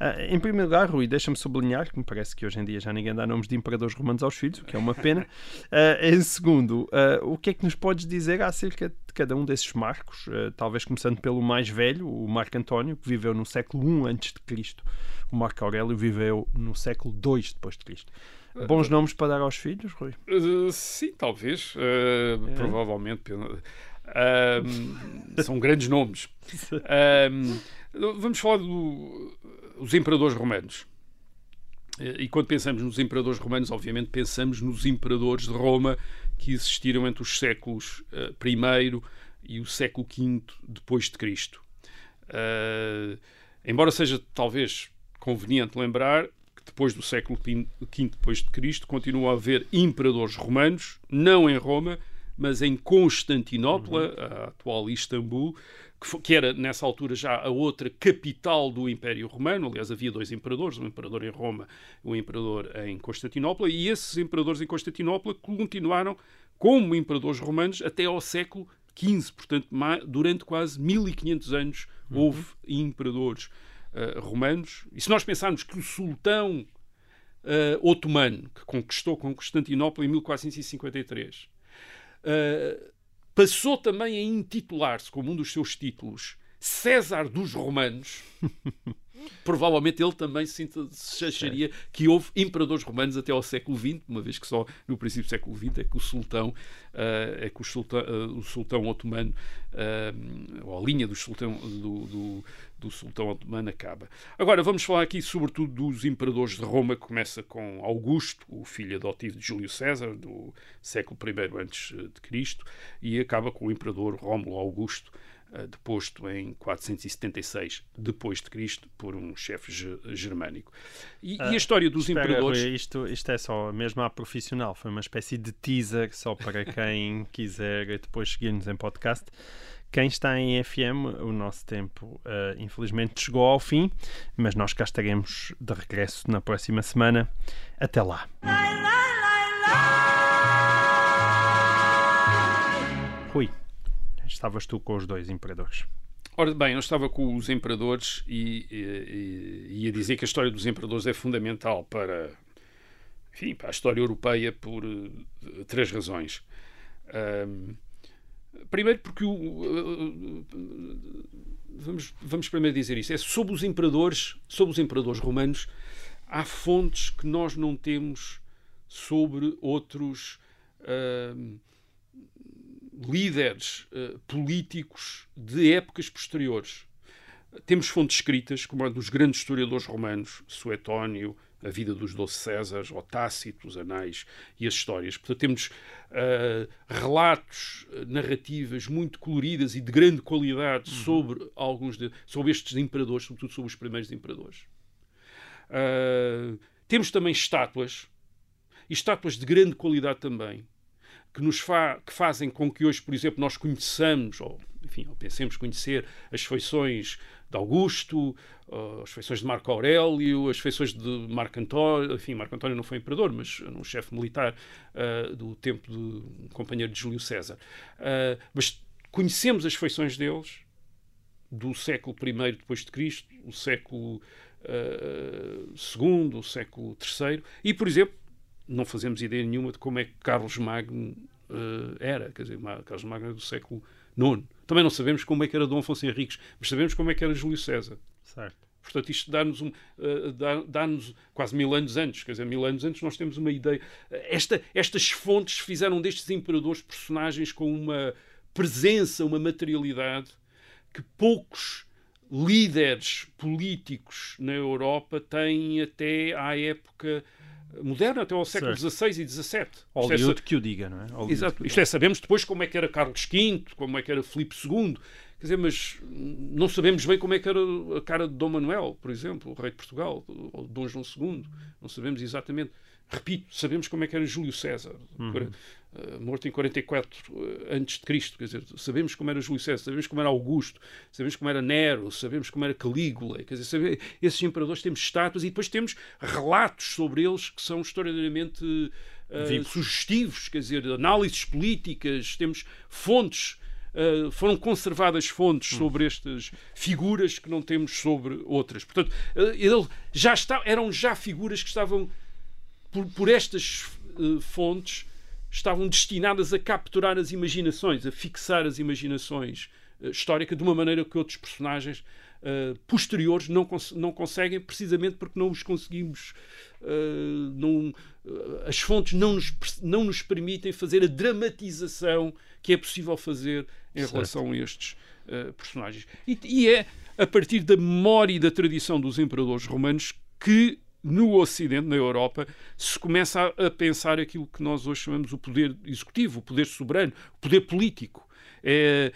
Uh, em primeiro lugar, Rui, deixa-me sublinhar que me parece que hoje em dia já ninguém dá nomes de imperadores romanos aos filhos, o que é uma pena. Uh, em segundo, o que é que nos podes dizer acerca de cada um desses marcos? talvez começando pelo mais velho, o Marco António, que viveu no século I a.C., o Marco Aurélio viveu no século II depois de Cristo. Bons uh, nomes para dar aos filhos, Rui? Uh, sim, talvez. Uh, é. Provavelmente. São grandes nomes. vamos falar dos do, imperadores romanos. E quando pensamos nos imperadores romanos, obviamente pensamos nos imperadores de Roma que existiram entre os séculos I e o século V depois de Cristo. embora seja talvez conveniente lembrar que depois do século V depois de Cristo continua a haver imperadores romanos, não em Roma, mas em Constantinopla, uhum. a atual Istambul, que, era nessa altura já a outra capital do Império Romano. Aliás, havia dois imperadores, um imperador em Roma um imperador em Constantinopla, e esses imperadores em Constantinopla continuaram como imperadores romanos até ao século XV. Portanto, durante quase 1500 anos houve imperadores uh, romanos. E se nós pensarmos que o sultão uh, otomano, que conquistou Constantinopla em 1453, uh, passou também a intitular-se como um dos seus títulos César dos Romanos. provavelmente ele também se, acharia é. que houve imperadores romanos até ao século XX, uma vez que só no princípio do século XX é que o sultão, uh, é que o sultão, uh, o sultão otomano, uh, ou a linha do sultão, do, do, do, sultão otomano acaba. Agora vamos falar aqui sobretudo dos imperadores de Roma, que começa com Augusto, o filho adotivo de Júlio César, do século I antes de Cristo, e acaba com o imperador Rómulo Augusto, eh, deposto em 476 depois de Cristo por um chefe germânico. E, e, a ah, história dos espera, imperadores... Rui, isto, isto é só mesmo a profissional, foi uma espécie de teaser só para quem quiser depois seguir-nos em podcast. Quem está em FM, o nosso tempo uh, infelizmente chegou ao fim, mas nós cá estaremos de regresso na próxima semana. Até lá. Rui estavas tu com os dois imperadores? Ora bem, eu estava com os imperadores e, e, e ia dizer que a história dos imperadores é fundamental para, enfim, para a história europeia por uh, três razões. Um, primeiro porque o, vamos, vamos primeiro dizer isso, é sobre os imperadores, sobre os imperadores romanos, há fontes que nós não temos sobre outros líderes uh, políticos de épocas posteriores. temos fontes escritas, como a dos grandes historiadores romanos, Suetónio, a vida dos doze Césares, ou Tácito, os anais e as histórias. Portanto, temos uh, relatos, narrativas muito coloridas e de grande qualidade uhum. sobre alguns de, sobre estes imperadores, sobretudo sobre os primeiros imperadores. Uh, temos também estátuas, e estátuas de grande qualidade também, que nos fa que fazem com que hoje, por exemplo, nós conheçamos, ou enfim, ou pensemos conhecer as feições de Augusto, uh, as feições de Marco Aurélio, as feições de Marco António, enfim, Marco António não foi imperador, mas um chefe militar uh, do tempo de um companheiro de Júlio César. Uh, mas conhecemos as feições deles do século I depois de Cristo, o século II, o século III, e, por exemplo, não fazemos ideia nenhuma de como é que Carlos Magno era, quer dizer, Carlos Magno é do século IX. Também não sabemos como é que era Dom Afonso Henriques, mas sabemos como é que era Júlio César. Certo. Portanto, isto dá-nos um, uh, dá, dá quase mil anos antes, quer dizer, mil anos antes nós temos uma ideia. Esta, estas fontes fizeram destes imperadores personagens com uma presença, uma materialidade que poucos líderes políticos na Europa têm até à época moderna, até ao século XVI e XVII. Hollywood é, que o diga, não é? Hollywood Exato. Isto é, sabemos depois como é que era Carlos V, como é que era Filipe II, quer dizer, mas não sabemos bem como é que era a cara de Dom Manuel, por exemplo, o rei de Portugal, ou Dom João II, não sabemos exatamente. Repito, sabemos como é que era Júlio César, uhum. Uh, morto em 44 uh, antes de Cristo, quer dizer, sabemos como era Júlio César, sabemos como era Augusto, sabemos como era Nero, sabemos como era Calígula, quer dizer, sabemos, esses imperadores temos estátuas e depois temos relatos sobre eles que são historicamente uh, sugestivos, quer dizer, análises políticas, temos fontes Uh, foram conservadas fontes hum. sobre estas figuras que não temos sobre outras. Portanto, uh, já está, eram já figuras que estavam por, por estas uh, fontes, estavam destinadas a capturar as imaginações, a fixar as imaginações uh, históricas de uma maneira que outros personagens uh, posteriores não, cons não conseguem, precisamente porque não os conseguimos. não, as fontes não nos, não nos permitem fazer a dramatização que é possível fazer em certo. relação a estes personagens. E, e é a partir da memória e da tradição dos imperadores romanos que no Ocidente, na Europa, se começa a, a, pensar aquilo que nós hoje chamamos o poder executivo, o poder soberano, o poder político. É,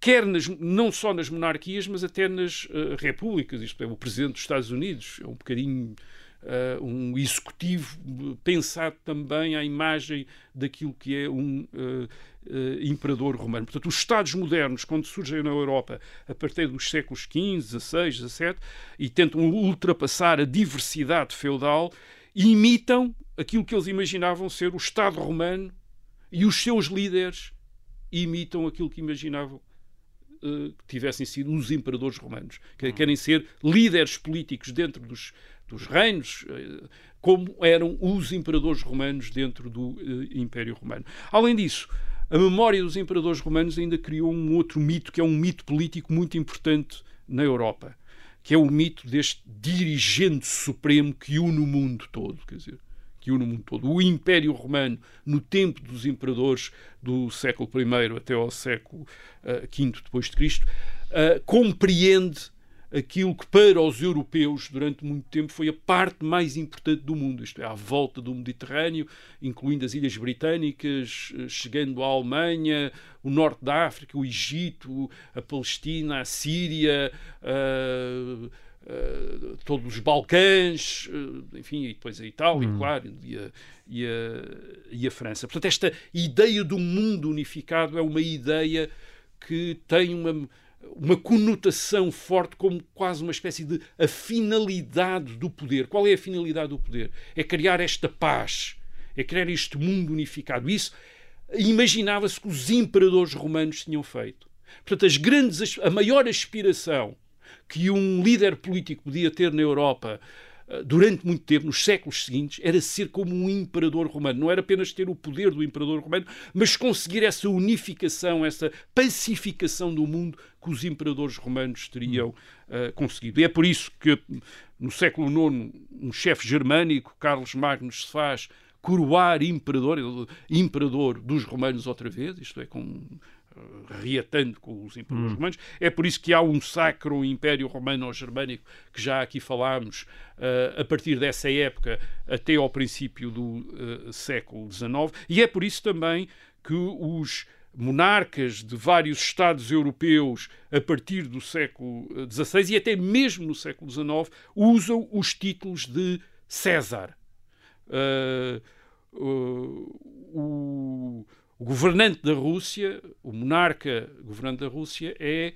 quer nas, não só nas monarquias, mas até nas uh, repúblicas. Isto é, o presidente dos Estados Unidos é um bocadinho uh, um executivo pensado também à imagem daquilo que é um uh, imperador romano. Portanto, os Estados modernos, quando surgem na Europa a partir dos séculos XV, XVI, XVII, e tentam ultrapassar a diversidade feudal, imitam aquilo que eles imaginavam ser o Estado romano e os seus líderes imitam aquilo que imaginavam que tivessem sido os imperadores romanos, que hum. querem ser líderes políticos dentro dos, dos reinos, eh, como eram os imperadores romanos dentro do uh, Império Romano. Além disso, a memória dos imperadores romanos ainda criou um outro mito, que é um mito político muito importante na Europa, que é o mito deste dirigente supremo que une o mundo todo. Quer dizer, que une o mundo todo. O Império Romano, no tempo dos imperadores do século I até ao século V uh, depois de Cristo, uh, compreende aquilo que para os europeus durante muito tempo foi a parte mais importante do mundo, isto é, à volta do Mediterrâneo, incluindo as Ilhas Britânicas, eh, chegando à Alemanha, o norte da África, o Egito, a Palestina, a Síria, uh, uh, todos os Balcãs, uh, enfim, e depois a Itália, hum. claro, e a, e, a, e a França. Portanto, esta ideia do mundo unificado é uma ideia que tem uma uma conotação forte como quase uma espécie de a finalidade do poder. Qual é a finalidade do poder? É criar esta paz, é criar este mundo unificado. Isso imaginava-se que os imperadores romanos tinham feito. Portanto, as grandes, a maior aspiração que um líder político podia ter na Europa durante muito tempo, nos séculos seguintes, era ser como um imperador romano. Não era apenas ter o poder do imperador romano, mas conseguir essa unificação, essa pacificação do mundo que os imperadores romanos teriam uh, conseguido. E é por isso que no século IX um chefe germânico, Carlos Magnus, se faz coroar imperador, imperador dos romanos outra vez, isto é, com reatando com os imperadores romanos. É por isso que há um sacro Império Romano-Germânico, que já aqui falámos, uh, a partir dessa época até ao princípio do uh, século XIX. E é por isso também que os monarcas de vários Estados europeus a partir do século XVI e até mesmo no século XIX usam os títulos de César. Uh, o, o, governante da Rússia, o monarca governante da Rússia, é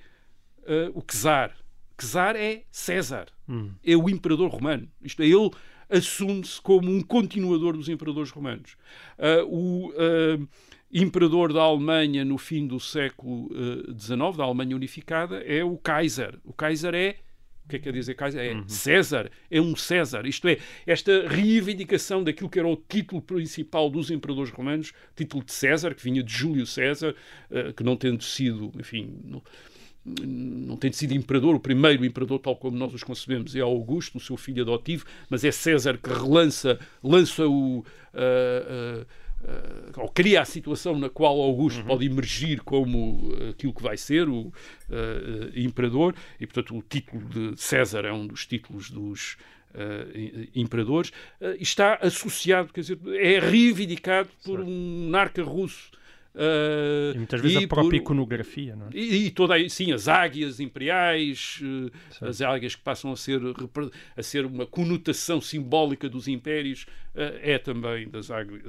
uh, o czar. Czar é César, hum. é o imperador romano. Isto é, ele assume-se como um continuador dos imperadores romanos. Uh, o uh, imperador da Alemanha no fim do século XIX, da Alemanha unificada, é o Kaiser. O Kaiser é o que é que quer dizer Kaiser? É uhum. César, é um César. Isto é, esta reivindicação daquilo que era o título principal dos imperadores romanos, título de César, que vinha de Júlio César, uh, que não tendo sido, enfim, não, não tendo sido imperador, o primeiro imperador tal como nós os concebemos é Augusto, o seu filho adotivo, mas é César que relança, lança o... Uh, uh, uh, ou cria a situação na qual Augusto uhum. pode emergir como aquilo que vai ser o uh, imperador, e portanto o título de César é um dos títulos dos uh, imperadores, está associado, quer dizer, é reivindicado por certo. um monarca russo Uh, e muitas vezes e a própria por, iconografia, não é? E, e toda sim, as águias imperiais, uh, as águias que passam a ser, a ser uma conotação simbólica dos impérios, uh, é também das, águias,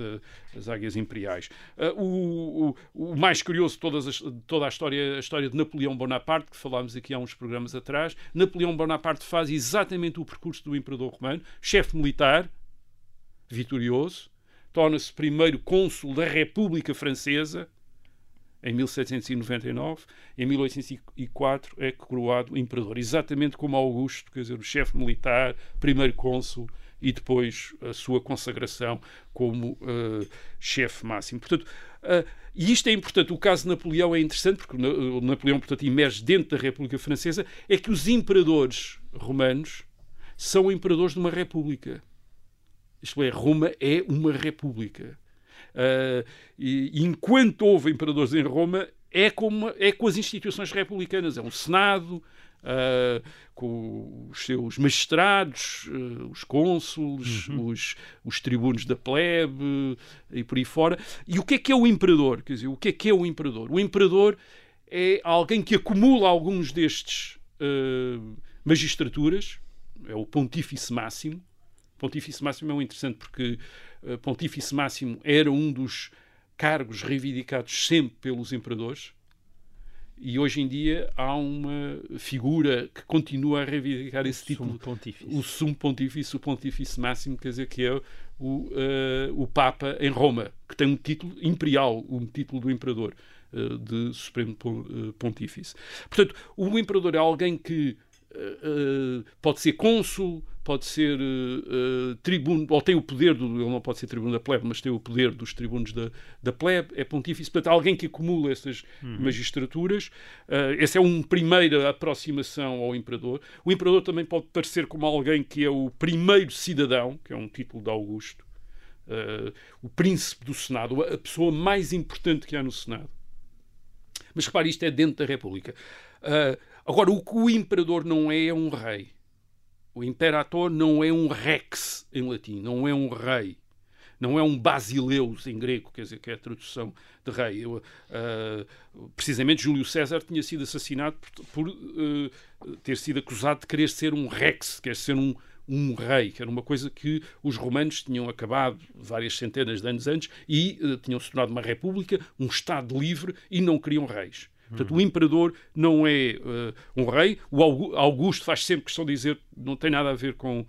das águias imperiais. O, o, o, mais curioso de, todas as, de toda a história, a história de Napoleão Bonaparte, que falámos aqui há uns programas atrás, Napoleão Bonaparte faz exatamente o percurso do imperador romano, chefe militar, vitorioso, torna-se primeiro cônsul da República Francesa em 1799, em 1804 é coroado imperador, exatamente como Augusto, quer dizer, o chefe militar, primeiro cônsul e depois a sua consagração como uh, chefe máximo. Portanto, uh, e isto é importante, o caso de Napoleão é interessante, porque o Napoleão, portanto, emerge dentro da República Francesa, é que os imperadores romanos são imperadores de uma república. Isto é, Roma é uma república. Uh, e, enquanto houve imperadores em Roma, é, como, é com as instituições republicanas. É um Senado, uh, com os seus magistrados, uh, os cônsules, uhum. os, os tribunos da plebe e por aí fora. E o que é que é o imperador? Quer dizer, o que é que é o imperador? O imperador é alguém que acumula alguns destes magistraturas, é o pontífice máximo, Pontífice Máximo é um interessante porque uh, Pontífice Máximo era um dos cargos reivindicados sempre pelos imperadores e hoje em dia há uma figura que continua a reivindicar esse título. Pontífice. O sumo pontífice, o pontífice máximo, quer dizer, que é o, uh, o Papa em Roma, que tem um título imperial, um título do imperador, uh, de Supremo Pontífice. Portanto, o imperador é alguém que uh, pode ser cônsul, pode ser uh, tribuno, ou tem o poder, do, ele não pode ser tribuno da plebe, mas tem o poder dos tribunos da, da plebe, é pontífice, portanto, alguém que acumula essas uhum. magistraturas. Uh, essa é uma primeira aproximação ao imperador. O imperador também pode parecer como alguém que é o primeiro cidadão, que é um título de Augusto, uh, o príncipe do Senado, a pessoa mais importante que há no Senado. Mas repare, isto é dentro da República. agora, o que o imperador não é, é um rei. O imperator não é um rex em latim, não é um rei. Não é um basileus em grego, quer dizer, que é a tradução de rei. Eu, uh, precisamente Júlio César tinha sido assassinado por, por uh, ter sido acusado de querer ser um rex, quer ser um, um rei, que era uma coisa que os romanos tinham acabado várias centenas de anos antes e uh, tinham se tornado uma república, um Estado livre e não queriam reis. Portanto, o imperador não é uh, um rei. O Augusto faz sempre questão de dizer não tem nada a ver com uh,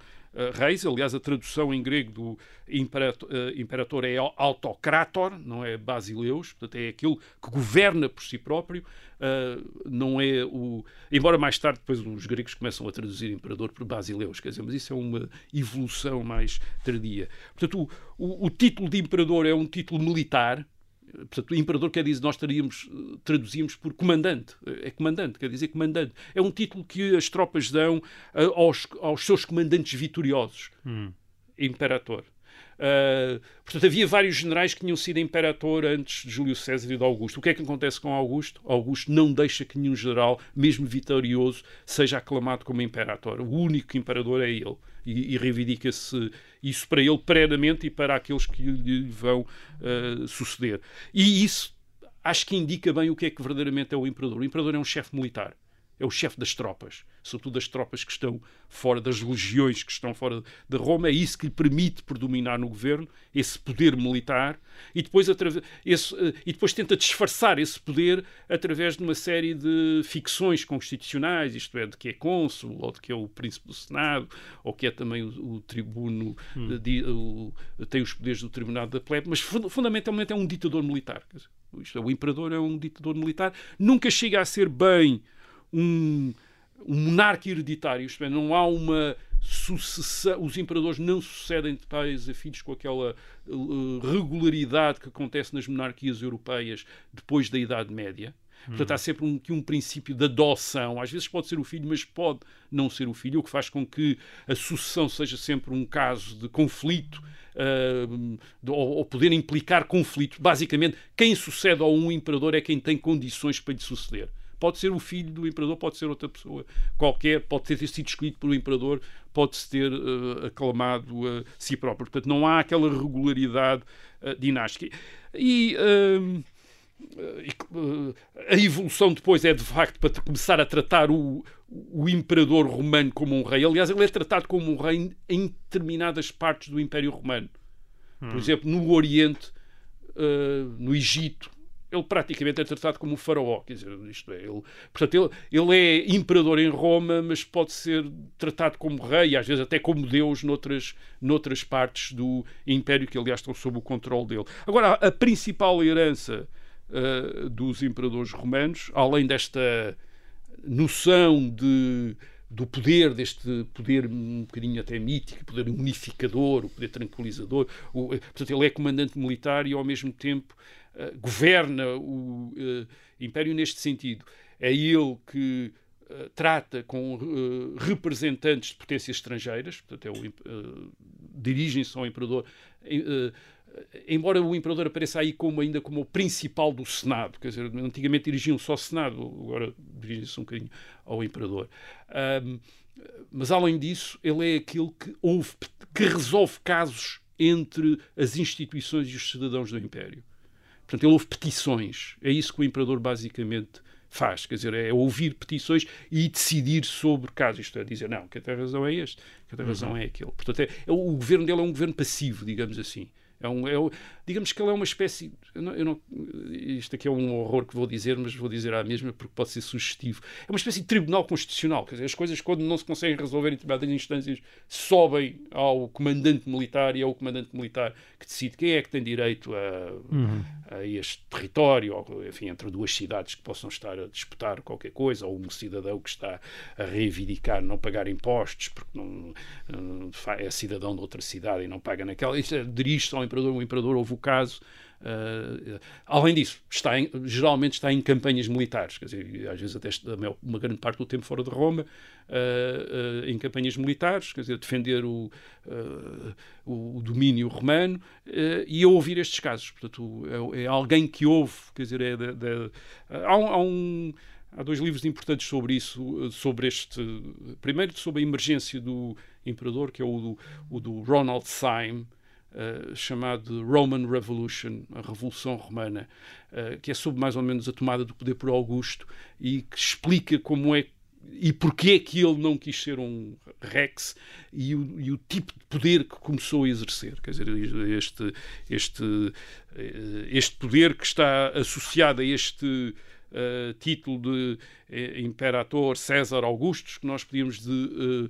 reis. Aliás, a tradução em grego do imperator, uh, imperator é autocrator, não é basileus. Portanto, é aquele que governa por si próprio. não é o... Embora mais tarde depois os gregos começam a traduzir imperador por basileus. Quer dizer, mas isso é uma evolução mais tardia. Portanto, o, o, o título de imperador é um título militar Portanto, o imperador quer dizer, nós estaríamos, traduzíamos por comandante. É comandante, quer dizer comandante. É um título que as tropas dão uh, aos, aos seus comandantes vitoriosos. Hum. Imperator. Uh, portanto, havia vários generais que tinham sido imperador antes de Júlio César e de Augusto. O que é que acontece com Augusto? Augusto não deixa que nenhum general, mesmo vitorioso, seja aclamado como imperador. O único imperador é ele. E, e reivindica-se isso para ele plenamente e para aqueles que lhe vão uh, suceder. E isso acho que indica bem o que é que verdadeiramente é o imperador. O imperador é um chefe militar é o chefe das tropas, sobretudo das tropas que estão fora das legiões que estão fora de Roma. É isso que lhe permite predominar no governo, esse poder militar, e depois, esse, eh, e depois tenta disfarçar esse poder através de uma série de ficções constitucionais, isto é, de que é cônsul, ou de que é o príncipe do Senado, ou que é também o, o tribuno, hum. de, o, tem os poderes do tribunal da plebe, mas fundamentalmente é um ditador militar. Isto é, o imperador é um ditador militar, nunca chega a ser bem um, um monarca hereditário, isto é, não há uma sucessão, os imperadores não sucedem de pais a filhos com aquela uh, regularidade que acontece nas monarquias europeias depois da Idade Média. Portanto, há sempre um, um princípio de adoção. Às vezes pode ser o filho, mas pode não ser o filho, o que faz com que a sucessão seja sempre um caso de conflito uh, de, ou, ou, poder implicar conflito. Basicamente, quem sucede a um imperador é quem tem condições para lhe suceder. Pode ser o filho do imperador, pode ser outra pessoa qualquer, pode ter sido escolhido pelo imperador, pode-se ter uh, aclamado a si próprio. Portanto, não há aquela regularidade uh, dinástica. E. Uh, a evolução depois é de facto para começar a tratar o, o imperador romano como um rei. Aliás, ele é tratado como um rei em determinadas partes do Império Romano. Por hum. exemplo, no Oriente, uh, no Egito, ele praticamente é tratado como um faraó, quer dizer, isto é, ele, portanto, ele, ele é imperador em Roma, mas pode ser tratado como rei, às vezes até como Deus noutras, noutras partes do Império, que aliás estão sob o controle dele. Agora, a principal herança uh, dos imperadores romanos, além desta noção de do poder, deste poder um bocadinho até mítico, poder unificador, o poder tranquilizador. O, portanto, ele é comandante militar e, ao mesmo tempo, uh, governa o uh, Império neste sentido. É ele que uh, trata com representantes de potências estrangeiras, portanto, é dirigem-se ao Imperador embora o imperador apareça aí como ainda como o principal do Senado, quer dizer, antigamente dirigiam só o Senado, agora dirigem-se um bocadinho ao imperador. Um, mas além disso, ele é aquele que, ouve, que resolve casos entre as instituições e os cidadãos do Império. Portanto, ele ouve petições. É isso que o imperador basicamente faz, quer dizer, é ouvir petições e decidir sobre casos. Isto é, dizer, não, que a razão é este, que a razão uhum. é aquele. Portanto, é, é, o governo dele é um governo passivo, digamos assim. É um, é, digamos que ele é uma espécie. Eu não, eu não, isto aqui é um horror que vou dizer, mas vou dizer à mesma porque pode ser sugestivo. É uma espécie de tribunal constitucional. Quer dizer, as coisas, quando não se conseguem resolver em determinadas instâncias, sobem ao comandante militar e é o comandante militar que decide quem é que tem direito a, uhum. a este território, ou, enfim, entre duas cidades que possam estar a disputar qualquer coisa, ou um cidadão que está a reivindicar não pagar impostos porque não, é cidadão de outra cidade e não paga naquela. Isto é, dirige-se ao imperador, o imperador houve o caso. Uh, além disso, está em, geralmente está em campanhas militares, quer dizer, às vezes até uma grande parte do tempo fora de Roma, uh, uh, em campanhas militares, quer dizer, defender o, o, domínio romano e a ouvir estes casos. Portanto, é, é alguém que ouve, quer dizer, é de, de, há, um, há um Há dois livros importantes sobre isso, sobre este. Primeiro, sobre a emergência do imperador, que é o do, o do Ronald Syme, uh, chamado Roman Revolution, a Revolução Romana, uh, que é sobre mais ou menos a tomada do poder por Augusto e que explica como é e porquê é que ele não quis ser um Rex e o, e o, tipo de poder que começou a exercer. Quer dizer, este, este, eh, este poder que está associado a este uh, título de uh, Imperator César Augustus, que nós podíamos de, uh, eh,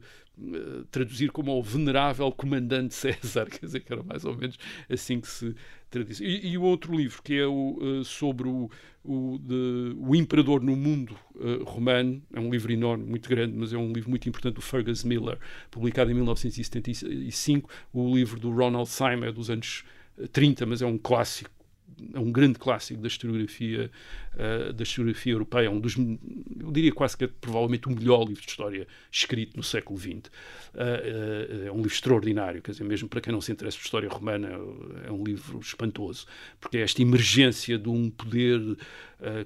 traduzir como o venerável comandante César, quer dizer que era mais ou menos assim que se traduz. E, e o outro livro, que é o, uh, sobre o, o, de, o imperador no mundo uh, romano, é um livro enorme, muito grande, mas é um livro muito importante do Fergus Miller, publicado em 1975, o livro do Ronald Syme é dos anos 30, mas é um clássico é um grande clássico da historiografia, uh, da historiografia europeia, um dos, eu diria quase que é provavelmente o melhor livro de história escrito no século XX. Uh, uh, é um livro extraordinário, quer dizer, mesmo para quem não se interessa por história romana, é um livro espantoso, porque é esta emergência de um poder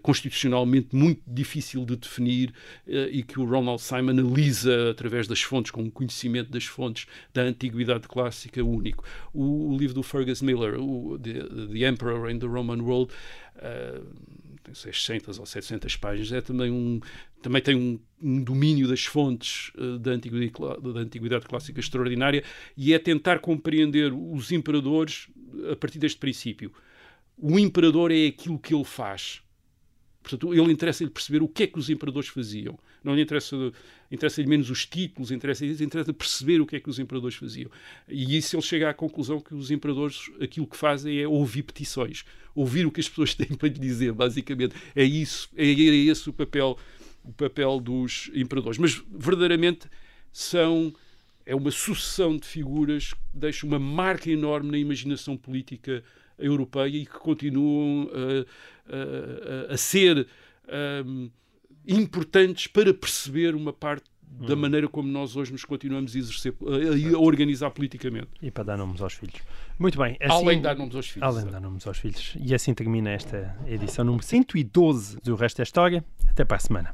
constitucionalmente muito difícil de definir e que o Ronald Simon analisa através das fontes, com um conhecimento das fontes da antiguidade clássica único. O, o livro do Fergus Miller, o, The, The Emperor in the Roman World, uh, tem 600 ou 700 páginas, é também um, também tem um, um domínio das fontes uh, da, antiguidade, da antiguidade clássica extraordinária e é tentar compreender os imperadores a partir deste princípio. O imperador é aquilo que ele faz. Portanto, ele interessa-lhe perceber o que é que os imperadores faziam. Não lhe interessa, interessa-lhe menos os títulos, interessa-lhe interessa perceber o que é que os imperadores faziam. E isso ele chega à conclusão que os imperadores aquilo que fazem é ouvir petições, ouvir o que as pessoas têm para lhe dizer, basicamente. É isso, é, é esse o papel, o papel dos imperadores. Mas verdadeiramente são é uma sucessão de figuras que deixa uma marca enorme na imaginação política europeia e que continuam a, a, a ser um, importantes para perceber uma parte da hum. maneira como nós hoje nos continuamos a exercer, a, a, organizar politicamente. E para dar nomes aos filhos. Muito bem. Assim, além de dar nomes aos filhos. Além de dar nomes aos filhos. E assim termina esta edição número 112 do Resto da História. Até para a semana.